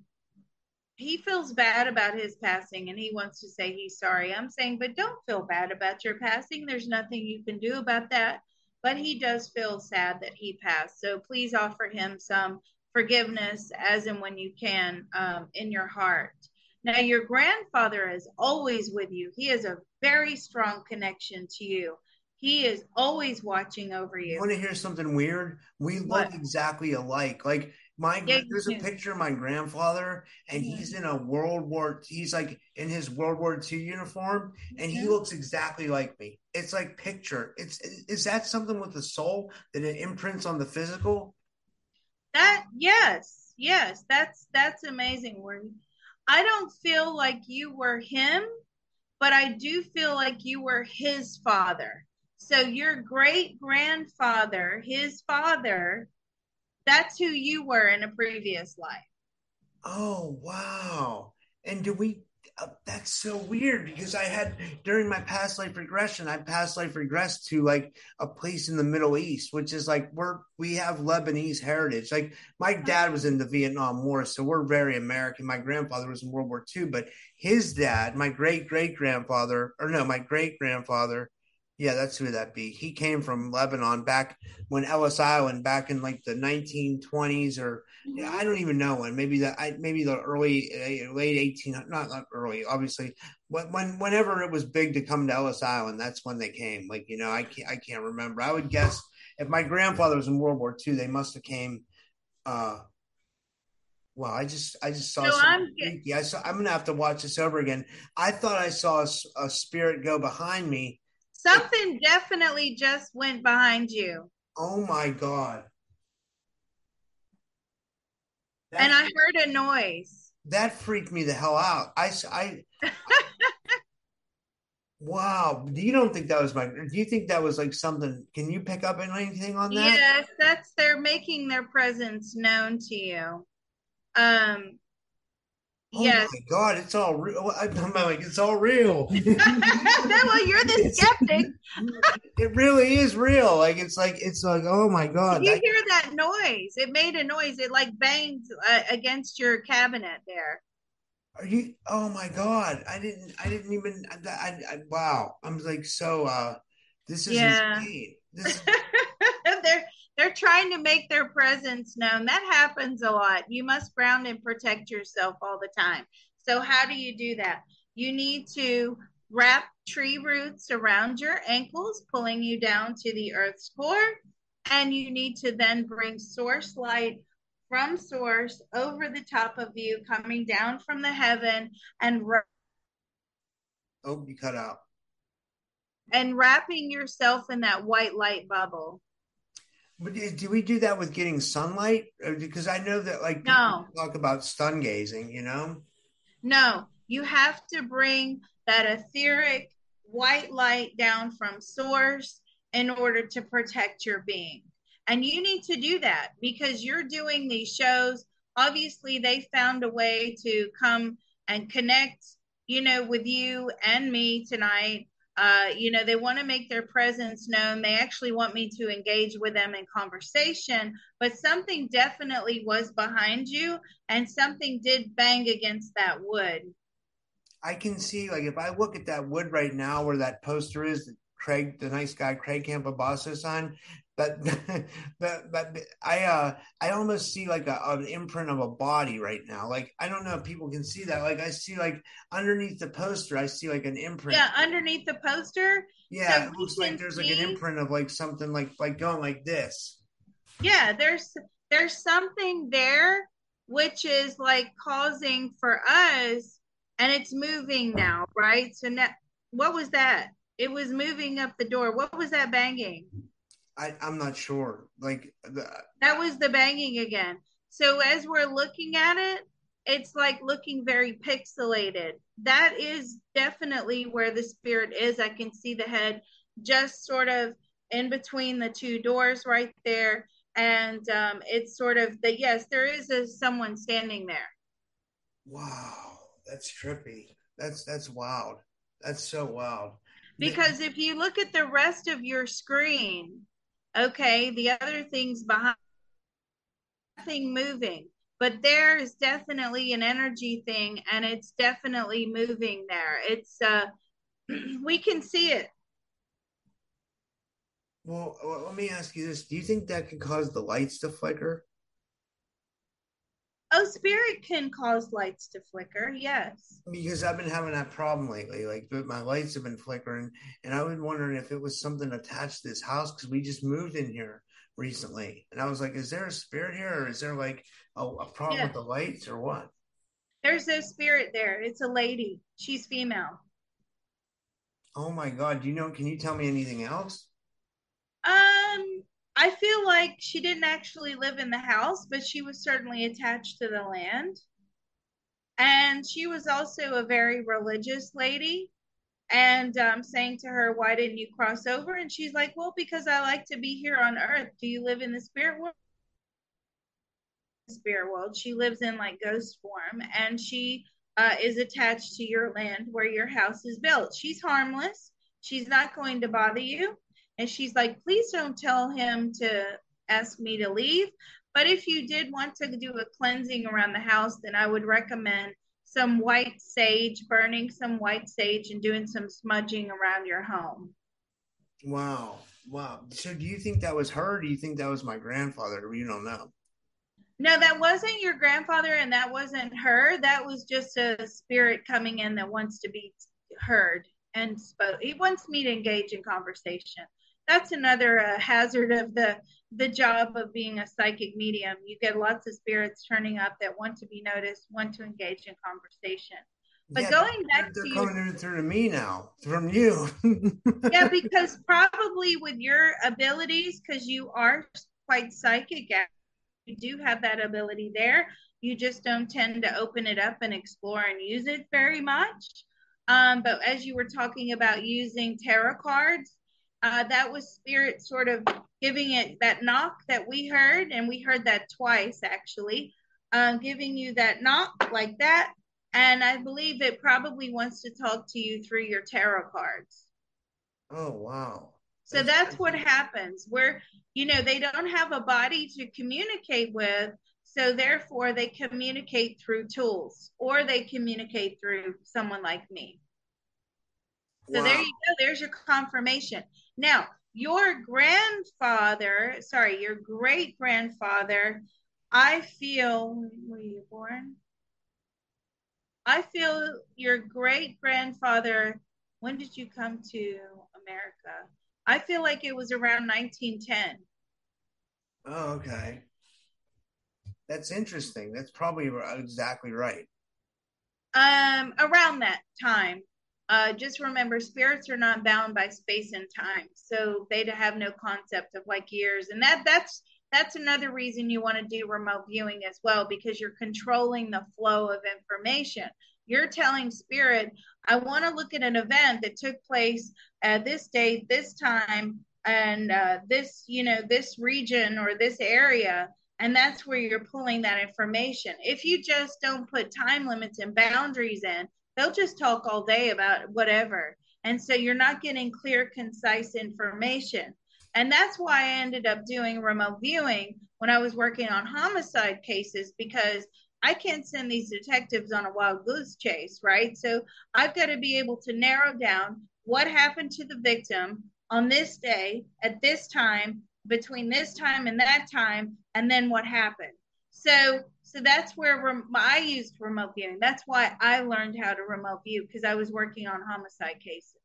he feels bad about his passing and he wants to say he's sorry. I'm saying, but don't feel bad about your passing. There's nothing you can do about that. But he does feel sad that he passed. So please offer him some forgiveness as and when you can um, in your heart. Now, your grandfather is always with you. He has a very strong connection to you. He is always watching over you. Want to hear something weird? We what? look exactly alike. Like my yeah, there's a picture of my grandfather, and yeah. he's in a World War. He's like in his World War II uniform, and he looks exactly like me. It's like picture. It's is that something with the soul that it imprints on the physical? That yes, yes, that's that's amazing. Where I don't feel like you were him, but I do feel like you were his father. So your great grandfather, his father, that's who you were in a previous life. Oh wow! And do we? Uh, that's so weird because I had during my past life regression, I past life regressed to like a place in the Middle East, which is like we're we have Lebanese heritage. Like my dad was in the Vietnam War, so we're very American. My grandfather was in World War II, but his dad, my great great grandfather, or no, my great grandfather yeah, that's who that be. He came from Lebanon back when Ellis Island, back in like the 1920s, or yeah, I don't even know when. Maybe the I, maybe the early eh, late 18, not not early, obviously. When, when whenever it was big to come to Ellis Island, that's when they came. Like you know, I can't I can't remember. I would guess if my grandfather was in World War II, they must have came. uh well, I just I just saw. So I'm, I saw. I'm gonna have to watch this over again. I thought I saw a, a spirit go behind me Something definitely just went behind you. Oh my God. That, and I heard a noise. That freaked me the hell out. I, I, wow. You don't think that was my, do you think that was like something, can you pick up anything on that? Yes, that's, they're making their presence known to you. Um, Oh Yes. my God, it's all real. I'm like, it's all real. well, you're the skeptic. it really is real. Like it's like it's like, oh my God. you hear that noise? It made a noise. It like banged uh, against your cabinet there. Are you? Oh my God! I didn't. I didn't even. I, I, I wow! I'm like so. uh This is Yeah. insane. This. they're they're trying to make their presence known. That happens a lot. You must ground and protect yourself all the time. So how do you do that? You need to wrap tree roots around your ankles, pulling you down to the earth's core, and you need to then bring source light from source over the top of you, coming down from the heaven and wra- oh, you cut out. and wrapping yourself in that white light bubble. But do we do that with getting sunlight? Uh, because I know that like No. talk about sun gazing. You know. No, you have to bring that etheric white light down from source in order to protect your being. And you need to do that because you're doing these shows. Obviously, they found a way to come and connect, you know, with you and me tonight. Uh, you know, they want to make their presence known. They actually want me to engage with them in conversation, but something definitely was behind you and something did bang against that wood. I can see like if I look at that wood right now where that poster is, Craig, the nice guy Craig Campobasso on, but but but I uh I almost see like a, an imprint of a body right now. Like I don't know if people can see that. Like I see like underneath the poster, I see like an imprint. Yeah, underneath the poster. Yeah, so it looks like there's like an imprint of like something like like going like this. Yeah, there's there's something there which is like causing for us and it's moving now, right? So now what was that? It was moving up the door. What was that banging? I I'm not sure. Like the, That was the banging again. So as we're looking at it, it's like looking very pixelated. That is definitely where the spirit is. I can see the head just sort of in between the two doors right there. And um, it's sort of that, yes, there is a someone standing there. wow, that's trippy. That's that's wild. That's so wild. Because if you look at the rest of your screen, okay, the other things behind nothing moving, but there is definitely an energy thing and it's definitely moving there. It's uh we can see it. Well, let me ask you this: Do you think that could cause the lights to flicker? Oh, spirit can cause lights to flicker. Yes. Because I've been having that problem lately. Like but my lights have been flickering, and I was wondering if it was something attached to this house because we just moved in here recently, and I was like, "Is there a spirit here, or is there like a, a problem Yeah. with the lights, or what?" There's no spirit there. It's a lady. She's female. Oh my God! Do you know? Can you tell me anything else? Um, I feel like she didn't actually live in the house, but she was certainly attached to the land. And she was also a very religious lady. And um, saying to her, Why didn't you cross over? And she's like, Well, because I like to be here on earth. Do you live in the spirit world? Spirit world. She lives in like ghost form and she uh, is attached to your land where your house is built. She's harmless. She's not going to bother you. And she's like, please don't tell him to ask me to leave. But if you did want to do a cleansing around the house, then I would recommend some white sage, burning some white sage and doing some smudging around your home. Wow, wow. So, do you think that was her? Or do you think that was my grandfather? You don't know. No, that wasn't your grandfather and that wasn't her. That was just a spirit coming in that wants to be heard and spoke. He wants me to engage in conversation. That's another uh, hazard of the the job of being a psychic medium. You get lots of spirits turning up that want to be noticed, want to engage in conversation. But Yeah, going back to in through to me now from you. yeah, because probably with your abilities, because you are quite psychic, you do have that ability there. You just don't tend to open it up and explore and use it very much. Um, but as you were talking about using tarot cards, uh, that was spirit sort of giving it that knock that we heard, and we heard that twice actually, um, giving you that knock like that, and I believe it probably wants to talk to you through your tarot cards. Oh wow. So that's, that's what happens where you know they don't have a body to communicate with, so therefore they communicate through tools or they communicate through someone like me. So wow. there you go. There's your confirmation. Now, your grandfather, sorry, your great grandfather, I feel, were you born? I feel your great grandfather, when did you come to America? I feel like it was around 1910. Oh, okay. That's interesting. That's probably exactly right. Um, around that time. Uh, just remember, spirits are not bound by space and time, so they have no concept of like years, and that that's that's another reason you want to do remote viewing as well because you're controlling the flow of information. You're telling spirit, I want to look at an event that took place at this date, this time, and uh, this, you know, this region or this area. And that's where you're pulling that information. If you just don't put time limits and boundaries in, they'll just talk all day about whatever. And so you're not getting clear, concise information. And that's why I ended up doing remote viewing when I was working on homicide cases because I can't send these detectives on a wild goose chase, right? So I've got to be able to narrow down what happened to the victim on this day at this time between this time and that time and then what happened so so that's where rem- I used remote viewing. That's why I learned how to remote view because I was working on homicide cases.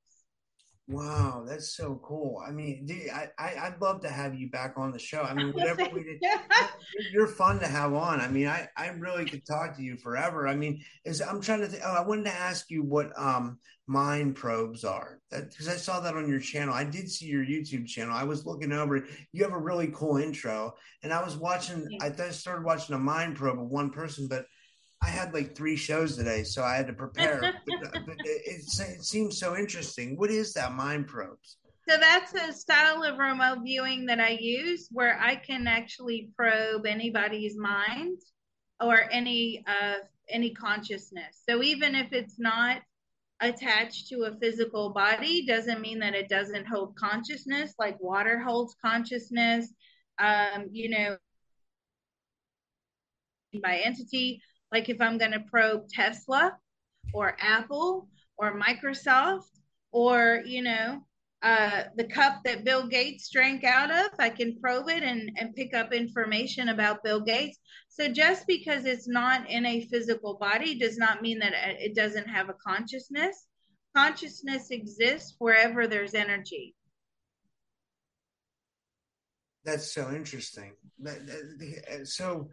Wow, that's so cool. I mean, I, I would love to have you back on the show. I mean, whatever we did, you're fun to have on. I mean, I, I really could talk to you forever. I mean, is I'm trying to. Th- oh, I wanted to ask you what um mind probes are because I saw that on your channel. I did see your YouTube channel. I was looking over it. You have a really cool intro, and I was watching. I started watching a mind probe of one person, but I had like three shows today, so I had to prepare. but, but it, it, seems so interesting. What is that mind probes? So that's a style of remote viewing that I use where I can actually probe anybody's mind or any uh, any consciousness. So even if it's not attached to a physical body, doesn't mean that it doesn't hold consciousness. Like water holds consciousness. Um, you know, by entity like if I'm going to probe Tesla or Apple or Microsoft or, you know, uh, the cup that Bill Gates drank out of, I can probe it and, and pick up information about Bill Gates. So just because it's not in a physical body does not mean that it doesn't have a consciousness. Consciousness exists wherever there's energy. That's so interesting. So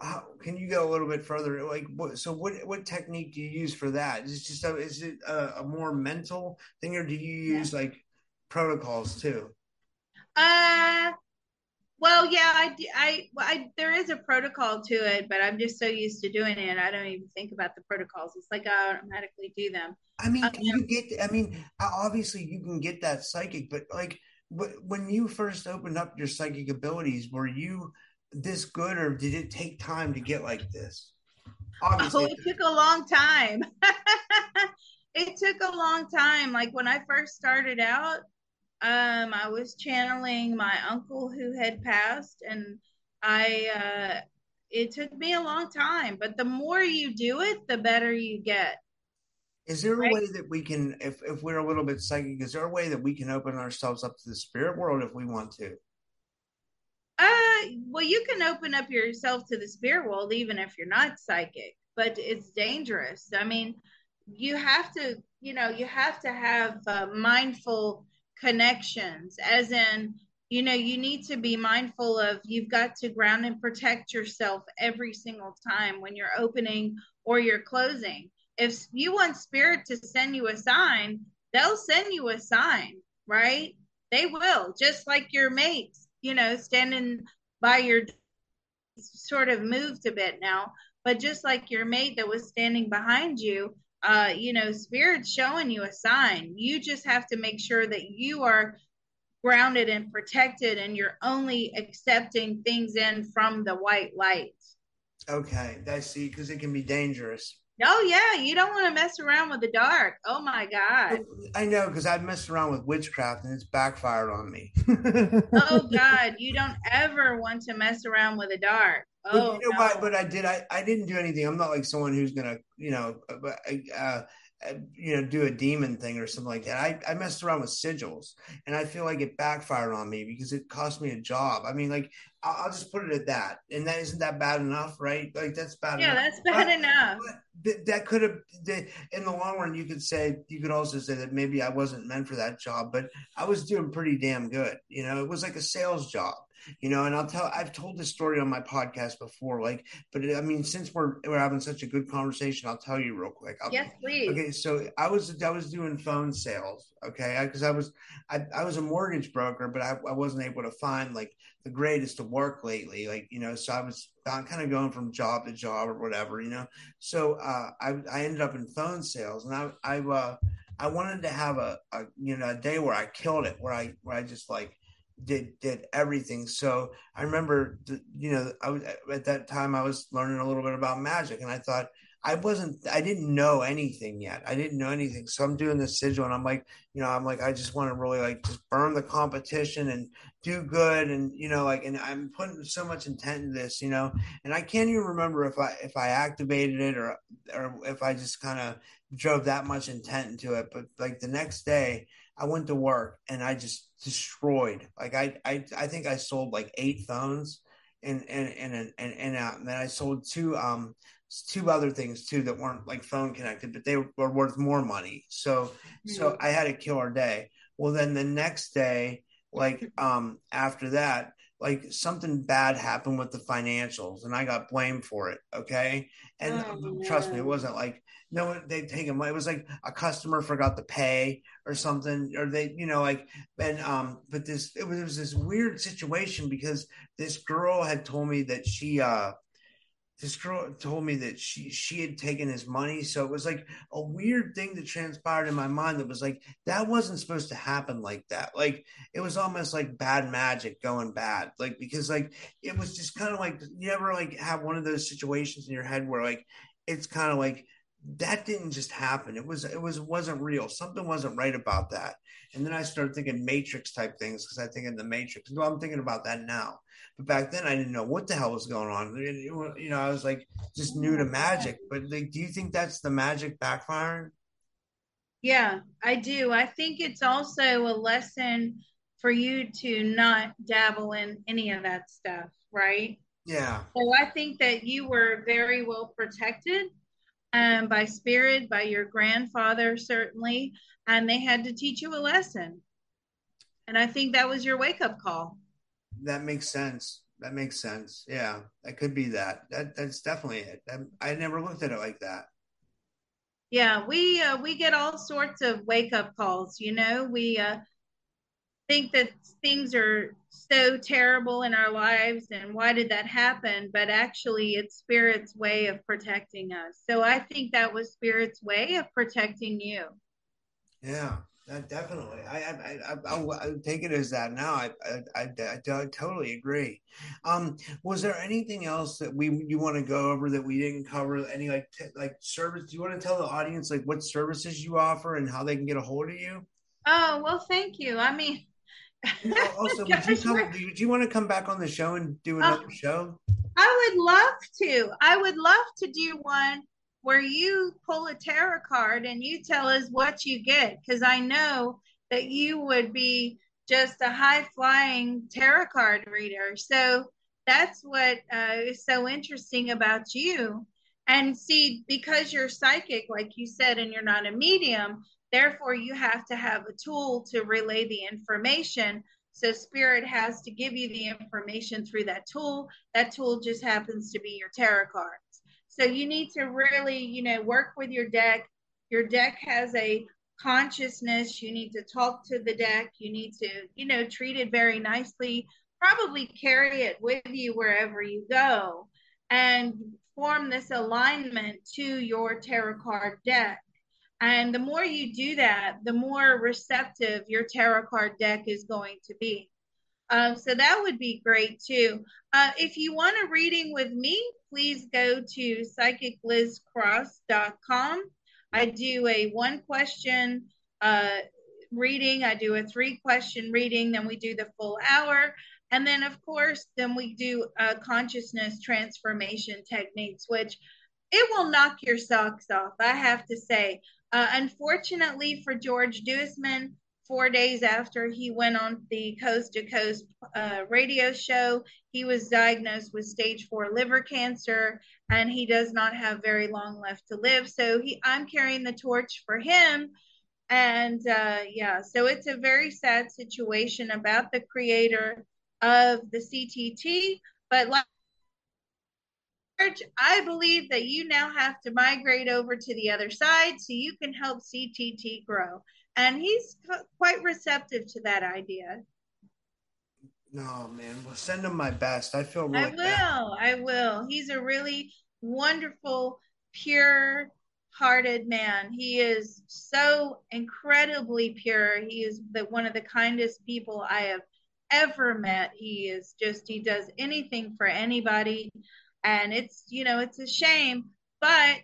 how, can you go a little bit further? Like, what, so what what technique do you use for that? Is it just a, is it a, a more mental thing, or do you use yeah. like protocols too? Uh, well, yeah, I, I, I, there is a protocol to it, but I'm just so used to doing it, I don't even think about the protocols. It's like I automatically do them. I mean, um, you get? I mean, obviously you can get that psychic, but like, when you first opened up your psychic abilities, were you? this good, or did it take time to get like this? Obviously, oh, it took a long time. it took a long time. Like when I first started out, um, I was channeling my uncle who had passed, and I. Uh, it took me a long time, but the more you do it, the better you get. Is there a way that we can, if if we're a little bit psychic, is there a way that we can open ourselves up to the spirit world if we want to? Uh, well, you can open up yourself to the spirit world even if you're not psychic, but it's dangerous. I mean, you have to, you know, you have to have uh, mindful connections, as in, you know, you need to be mindful of you've got to ground and protect yourself every single time when you're opening or you're closing. If you want spirit to send you a sign, they'll send you a sign, right? They will, just like your mates you know, standing by your sort of moved a bit now, but just like your mate that was standing behind you, uh, you know, spirit's showing you a sign. You just have to make sure that you are grounded and protected and you're only accepting things in from the white light. Okay, I see, because it can be dangerous. Oh yeah, you don't want to mess around with the dark. Oh my god. I know because I've messed around with witchcraft and it's backfired on me. oh god, you don't ever want to mess around with the dark. Oh, but you know no. what? But I did. I, I didn't do anything. I'm not like someone who's gonna, you know, uh, uh, you know, do a demon thing or something like that. I, I messed around with sigils, and I feel like it backfired on me because it cost me a job. I mean, like I'll, I'll just put it at that, and that isn't that bad enough, right? Like that's bad. Yeah, enough. that's bad enough. but that could have in the long run you could say you could also say that maybe i wasn't meant for that job but i was doing pretty damn good you know it was like a sales job you know and i'll tell i've told this story on my podcast before like but i mean since we're we're having such a good conversation i'll tell you real quick I'll, Yes, please. Okay, so I was I was doing phone sales, okay, because I, was I, I was a mortgage broker, but I, I wasn't able to find like the greatest of work lately, like you know, so I was kind of going from job to job or whatever, you know. So uh, I I ended up in phone sales, and I I uh, I wanted to have a, a you know a day where I killed it, where I where I just like did did everything. So I remember, you know, I was at that time I was learning a little bit about magic, and I thought I wasn't, I didn't know anything yet. I didn't know anything. So I'm doing this sigil, and I'm like, you know, I'm like, I just want to really like just burn the competition and do good, and you know, like, and I'm putting so much intent in this, you know, and I can't even remember if I if I activated it or or if I just kind of drove that much intent into it. But like the next day, I went to work and I just destroyed. Like I I I think I sold like eight phones and and and and and, uh, and then I sold two um two other things too that weren't like phone connected, but they were worth more money. So so I had a killer day. Well, then the next day, like um after that, like something bad happened with the financials, and I got blamed for it. Okay, and Oh, trust me, it wasn't like no, they take them. It was like a customer forgot to pay or something, or they, you know, like and um. But this it was, it was this weird situation because this girl had told me that she uh this girl told me that she she had taken his money. So it was like a weird thing that transpired in my mind that was like that wasn't supposed to happen like that. Like it was almost like bad magic going bad. Like because like it was just kind of like you ever like have one of those situations in your head where like it's kind of like that didn't just happen. It was it was wasn't real. Something wasn't right about that. And then i started thinking matrix type things because i think in the matrix. Well i'm thinking about that now but back then, I didn't know what the hell was going on. You know, I was like just new to magic. But like, do you think that's the magic backfiring? Yeah, I do. I think it's also a lesson for you to not dabble in any of that stuff, right? Yeah, So I think that you were very well protected um, by spirit, by your grandfather, certainly, and they had to teach you a lesson. And I think that was your wake up call. That makes sense. That makes sense. Yeah, that could be that. That that's definitely it. That, I never looked at it like that. Yeah, we uh, we get all sorts of wake up calls. You know, we uh, think that things are so terrible in our lives, and why did that happen? But actually, it's Spirit's way of protecting us. So I think that was Spirit's way of protecting you. Yeah, definitely. I I I, I, I take it as that now. I I, I I totally agree. Um, was there anything else that we you want to go over that we didn't cover? Any like t- like service? Do you want to tell the audience like what services you offer and how they can get a hold of you? Oh well, thank you. I mean, Also, would you come? you, do you want to come back on the show and do another show? I would love to. I would love to do one where you pull a tarot card and you tell us what you get because I know that you would be just a high flying tarot card reader. So that's what uh, is so interesting about you. And see, because you're psychic, like you said, and you're not a medium, therefore you have to have a tool to relay the information. So spirit has to give you the information through that tool. That tool just happens to be your tarot cards. So you need to really, you know, work with your deck. Your deck has a consciousness. You need to talk to the deck. You need to, you know, treat it very nicely. Probably carry it with you wherever you go and form this alignment to your tarot card deck. And the more you do that, the more receptive your tarot card deck is going to be. Um, so that would be great too. Uh, if you want a reading with me, please go to psychiclizcross.com. I do a one question uh, reading, I do a three question reading, then we do the full hour. And then, of course, then we do uh, consciousness transformation techniques, which it will knock your socks off, I have to say. Uh, unfortunately for George Duisman, four days after he went on the Coast to Coast uh, radio show, he was diagnosed with stage four liver cancer, and he does not have very long left to live. So he, I'm carrying the torch for him. And uh, yeah, so it's a very sad situation about the creator of the CTT. But like I believe that you now have to migrate over to the other side so you can help CTT grow. And he's quite receptive to that idea. No, man. Well, send him my best. I feel really I will. Bad. I will. He's a really wonderful, pure hearted man. He is so incredibly pure. He is the one of the kindest people I have ever met. He is just he does anything for anybody and it's you know it's a shame but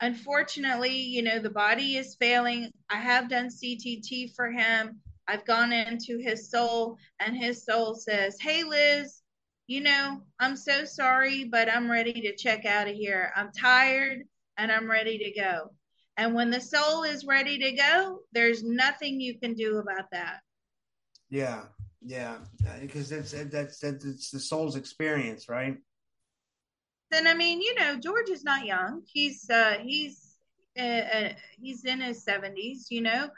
unfortunately you know the body is failing. I have done ctt for him. I've gone into his soul and his soul says hey liz you know i'm so sorry but i'm ready to check out of here. I'm tired and i'm ready to go. And when the soul is ready to go there's nothing you can do about that. Yeah yeah because that's that's that's it's the soul's experience right and I mean, you know, George is not young. He's uh, he's uh, uh, he's in his seventies, you know,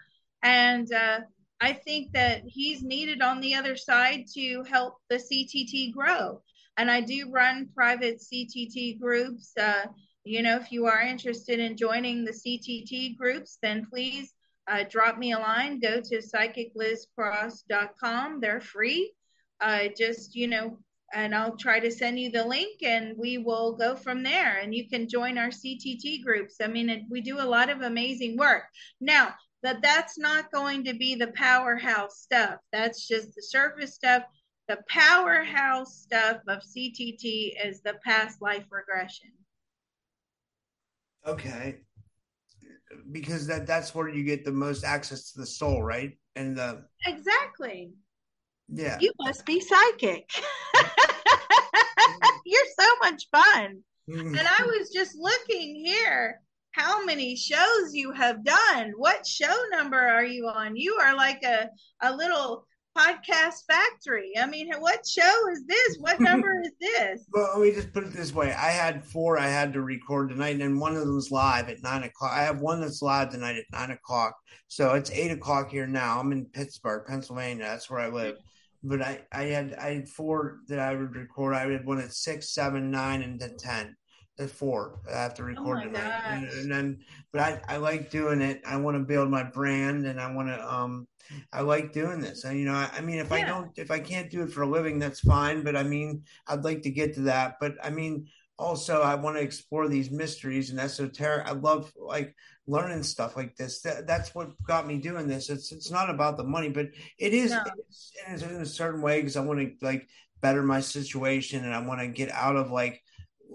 and uh, I think that he's needed on the other side to help the CTT grow. And I do run private CTT groups. Uh, you know, if you are interested in joining the CTT groups, then please uh, drop me a line. Go to psychiclizcross.com. They're free. Uh, just, you know, and I'll try to send you the link and we will go from there and you can join our CTT groups. I mean, it, we do a lot of amazing work. Now, that that's not going to be the powerhouse stuff. That's just the surface stuff. The powerhouse stuff of CTT is the past life regression. Okay. Because that that's where you get the most access to the soul, right? And the Exactly. Yeah. You must be psychic. You're so much fun. Mm-hmm. And I was just looking here how many shows you have done. What show number are you on? You are like a, a little podcast factory. I mean, what show is this? What number is this? Well, let me just put it this way. I had four I had to record tonight, and one of them was live at nine o'clock. I have one that's live tonight at nine o'clock. So it's eight o'clock here now. I'm in Pittsburgh, Pennsylvania. That's where I live but I, I had I had four that I would record. I had one at six, seven, nine, and then ten. At four, I have to record oh tonight, and, and, then. But I, I like doing it. I want to build my brand, and I want to. Um, I like doing this, and you know, I, I mean, if yeah. I don't, if I can't do it for a living, that's fine. But I mean, I'd like to get to that. But I mean, also, I want to explore these mysteries and esoteric. I love like learning stuff like this. That, that's what got me doing this. It's it's not about the money, but it is, no. it's, in a certain way because I want to like better my situation and I want to get out of like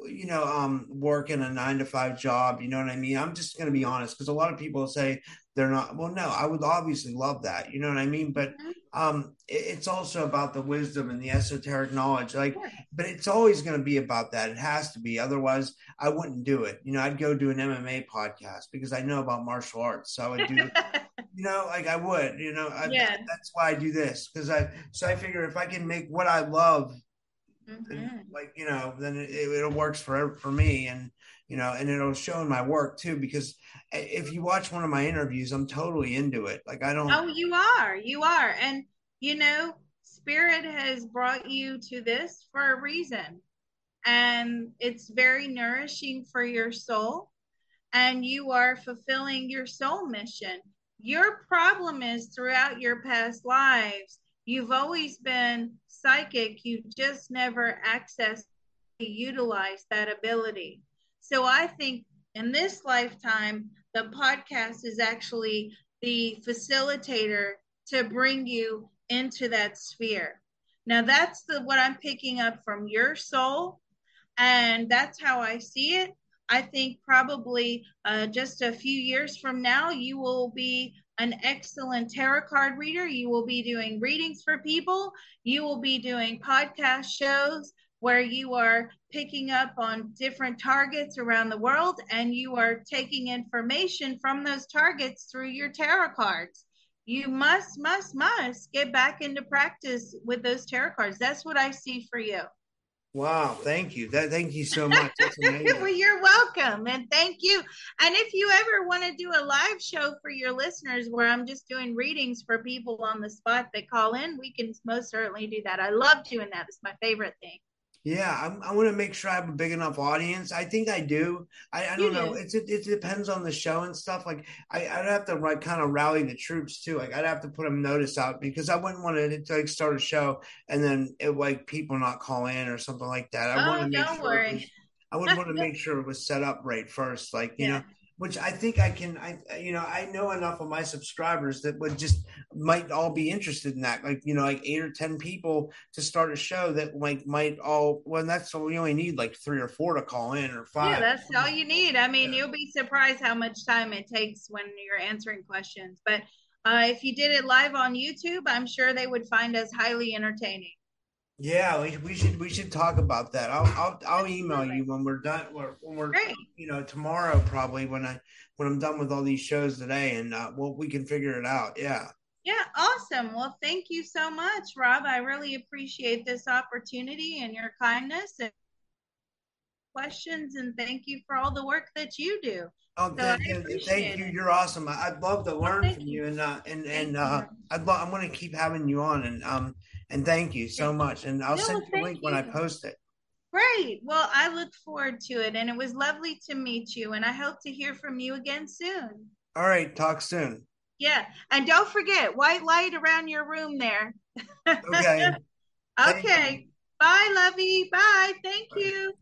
you know um working a nine to five job you know what i mean i'm just going to be honest because a lot of people say they're not well no i would obviously love that you know what i mean but mm-hmm. um it's also about the wisdom and the esoteric knowledge like but it's always going to be about that it has to be otherwise i wouldn't do it you know i'd go do an mma podcast because i know about martial arts so i would do you know like i would you know I, yeah. that's why i do this because i so i figure if i can make what i love mm-hmm. like you know then it, it works for for me and you know and it'll show in my work too because if you watch one of my interviews i'm totally into it. Like i don't oh you are you are. And you know spirit has brought you to this for a reason. And it's very nourishing for your soul. And you are fulfilling your soul mission. Your problem is throughout your past lives you've always been psychic, you just never access utilize that ability. So I think in this lifetime, the podcast is actually the facilitator to bring you into that sphere. Now that's the what I'm picking up from your soul, and that's how I see it. I think probably uh, just a few years from now, you will be an excellent tarot card reader. You will be doing readings for people. You will be doing podcast shows where you are picking up on different targets around the world and you are taking information from those targets through your tarot cards. You must, must, must get back into practice with those tarot cards. That's what I see for you. Wow, thank you. That thank you so much. well, you're welcome, and thank you. And if you ever want to do a live show for your listeners, where I'm just doing readings for people on the spot that call in, we can most certainly do that. I love doing that. It's my favorite thing. Yeah, I'm, i want to make sure I have a big enough audience. I think I do. I, I don't know. It's it, it, depends on the show and stuff. Like I, I'd have to like kind of rally the troops too. Like I'd have to put a notice out because I wouldn't want to like start a show and then it, like people not call in or something like that. I oh, want to make don't sure worry. Was, I would want to make sure it was set up right first. Like you Yeah. know, which I think I can. I you know I know enough of my subscribers that would just might all be interested in that. Like you know, like eight or ten people to start a show that like might all. Well, that's all we only need like three or four to call in or five. Yeah, that's all you need. I mean, Yeah. you'll be surprised how much time it takes when you're answering questions. But uh, if you did it live on YouTube, I'm sure they would find us highly entertaining. Yeah, we, we should we should talk about that. I'll I'll, I'll email you when we're done. When we're Great. you know tomorrow probably when I when I'm done with all these shows today, and uh, well we can figure it out. Yeah. Yeah, awesome. Well, thank you so much, Rob. I really appreciate this opportunity and your kindness and questions, and thank you for all the work that you do. Oh, So I th- th- appreciate thank you. it. You're awesome. I- I'd love to learn thank from you. you, and uh, and and uh, I'd love. I'm going to keep having you on, and um, and thank you so much. And I'll No, send you a link when I post it. Great. Well, I look forward to it, and it was lovely to meet you, and I hope to hear from you again soon. All right. Talk soon. Yeah, and don't forget white light around your room there. Okay. Okay. Bye, Lovey. Bye. Thank Bye. you.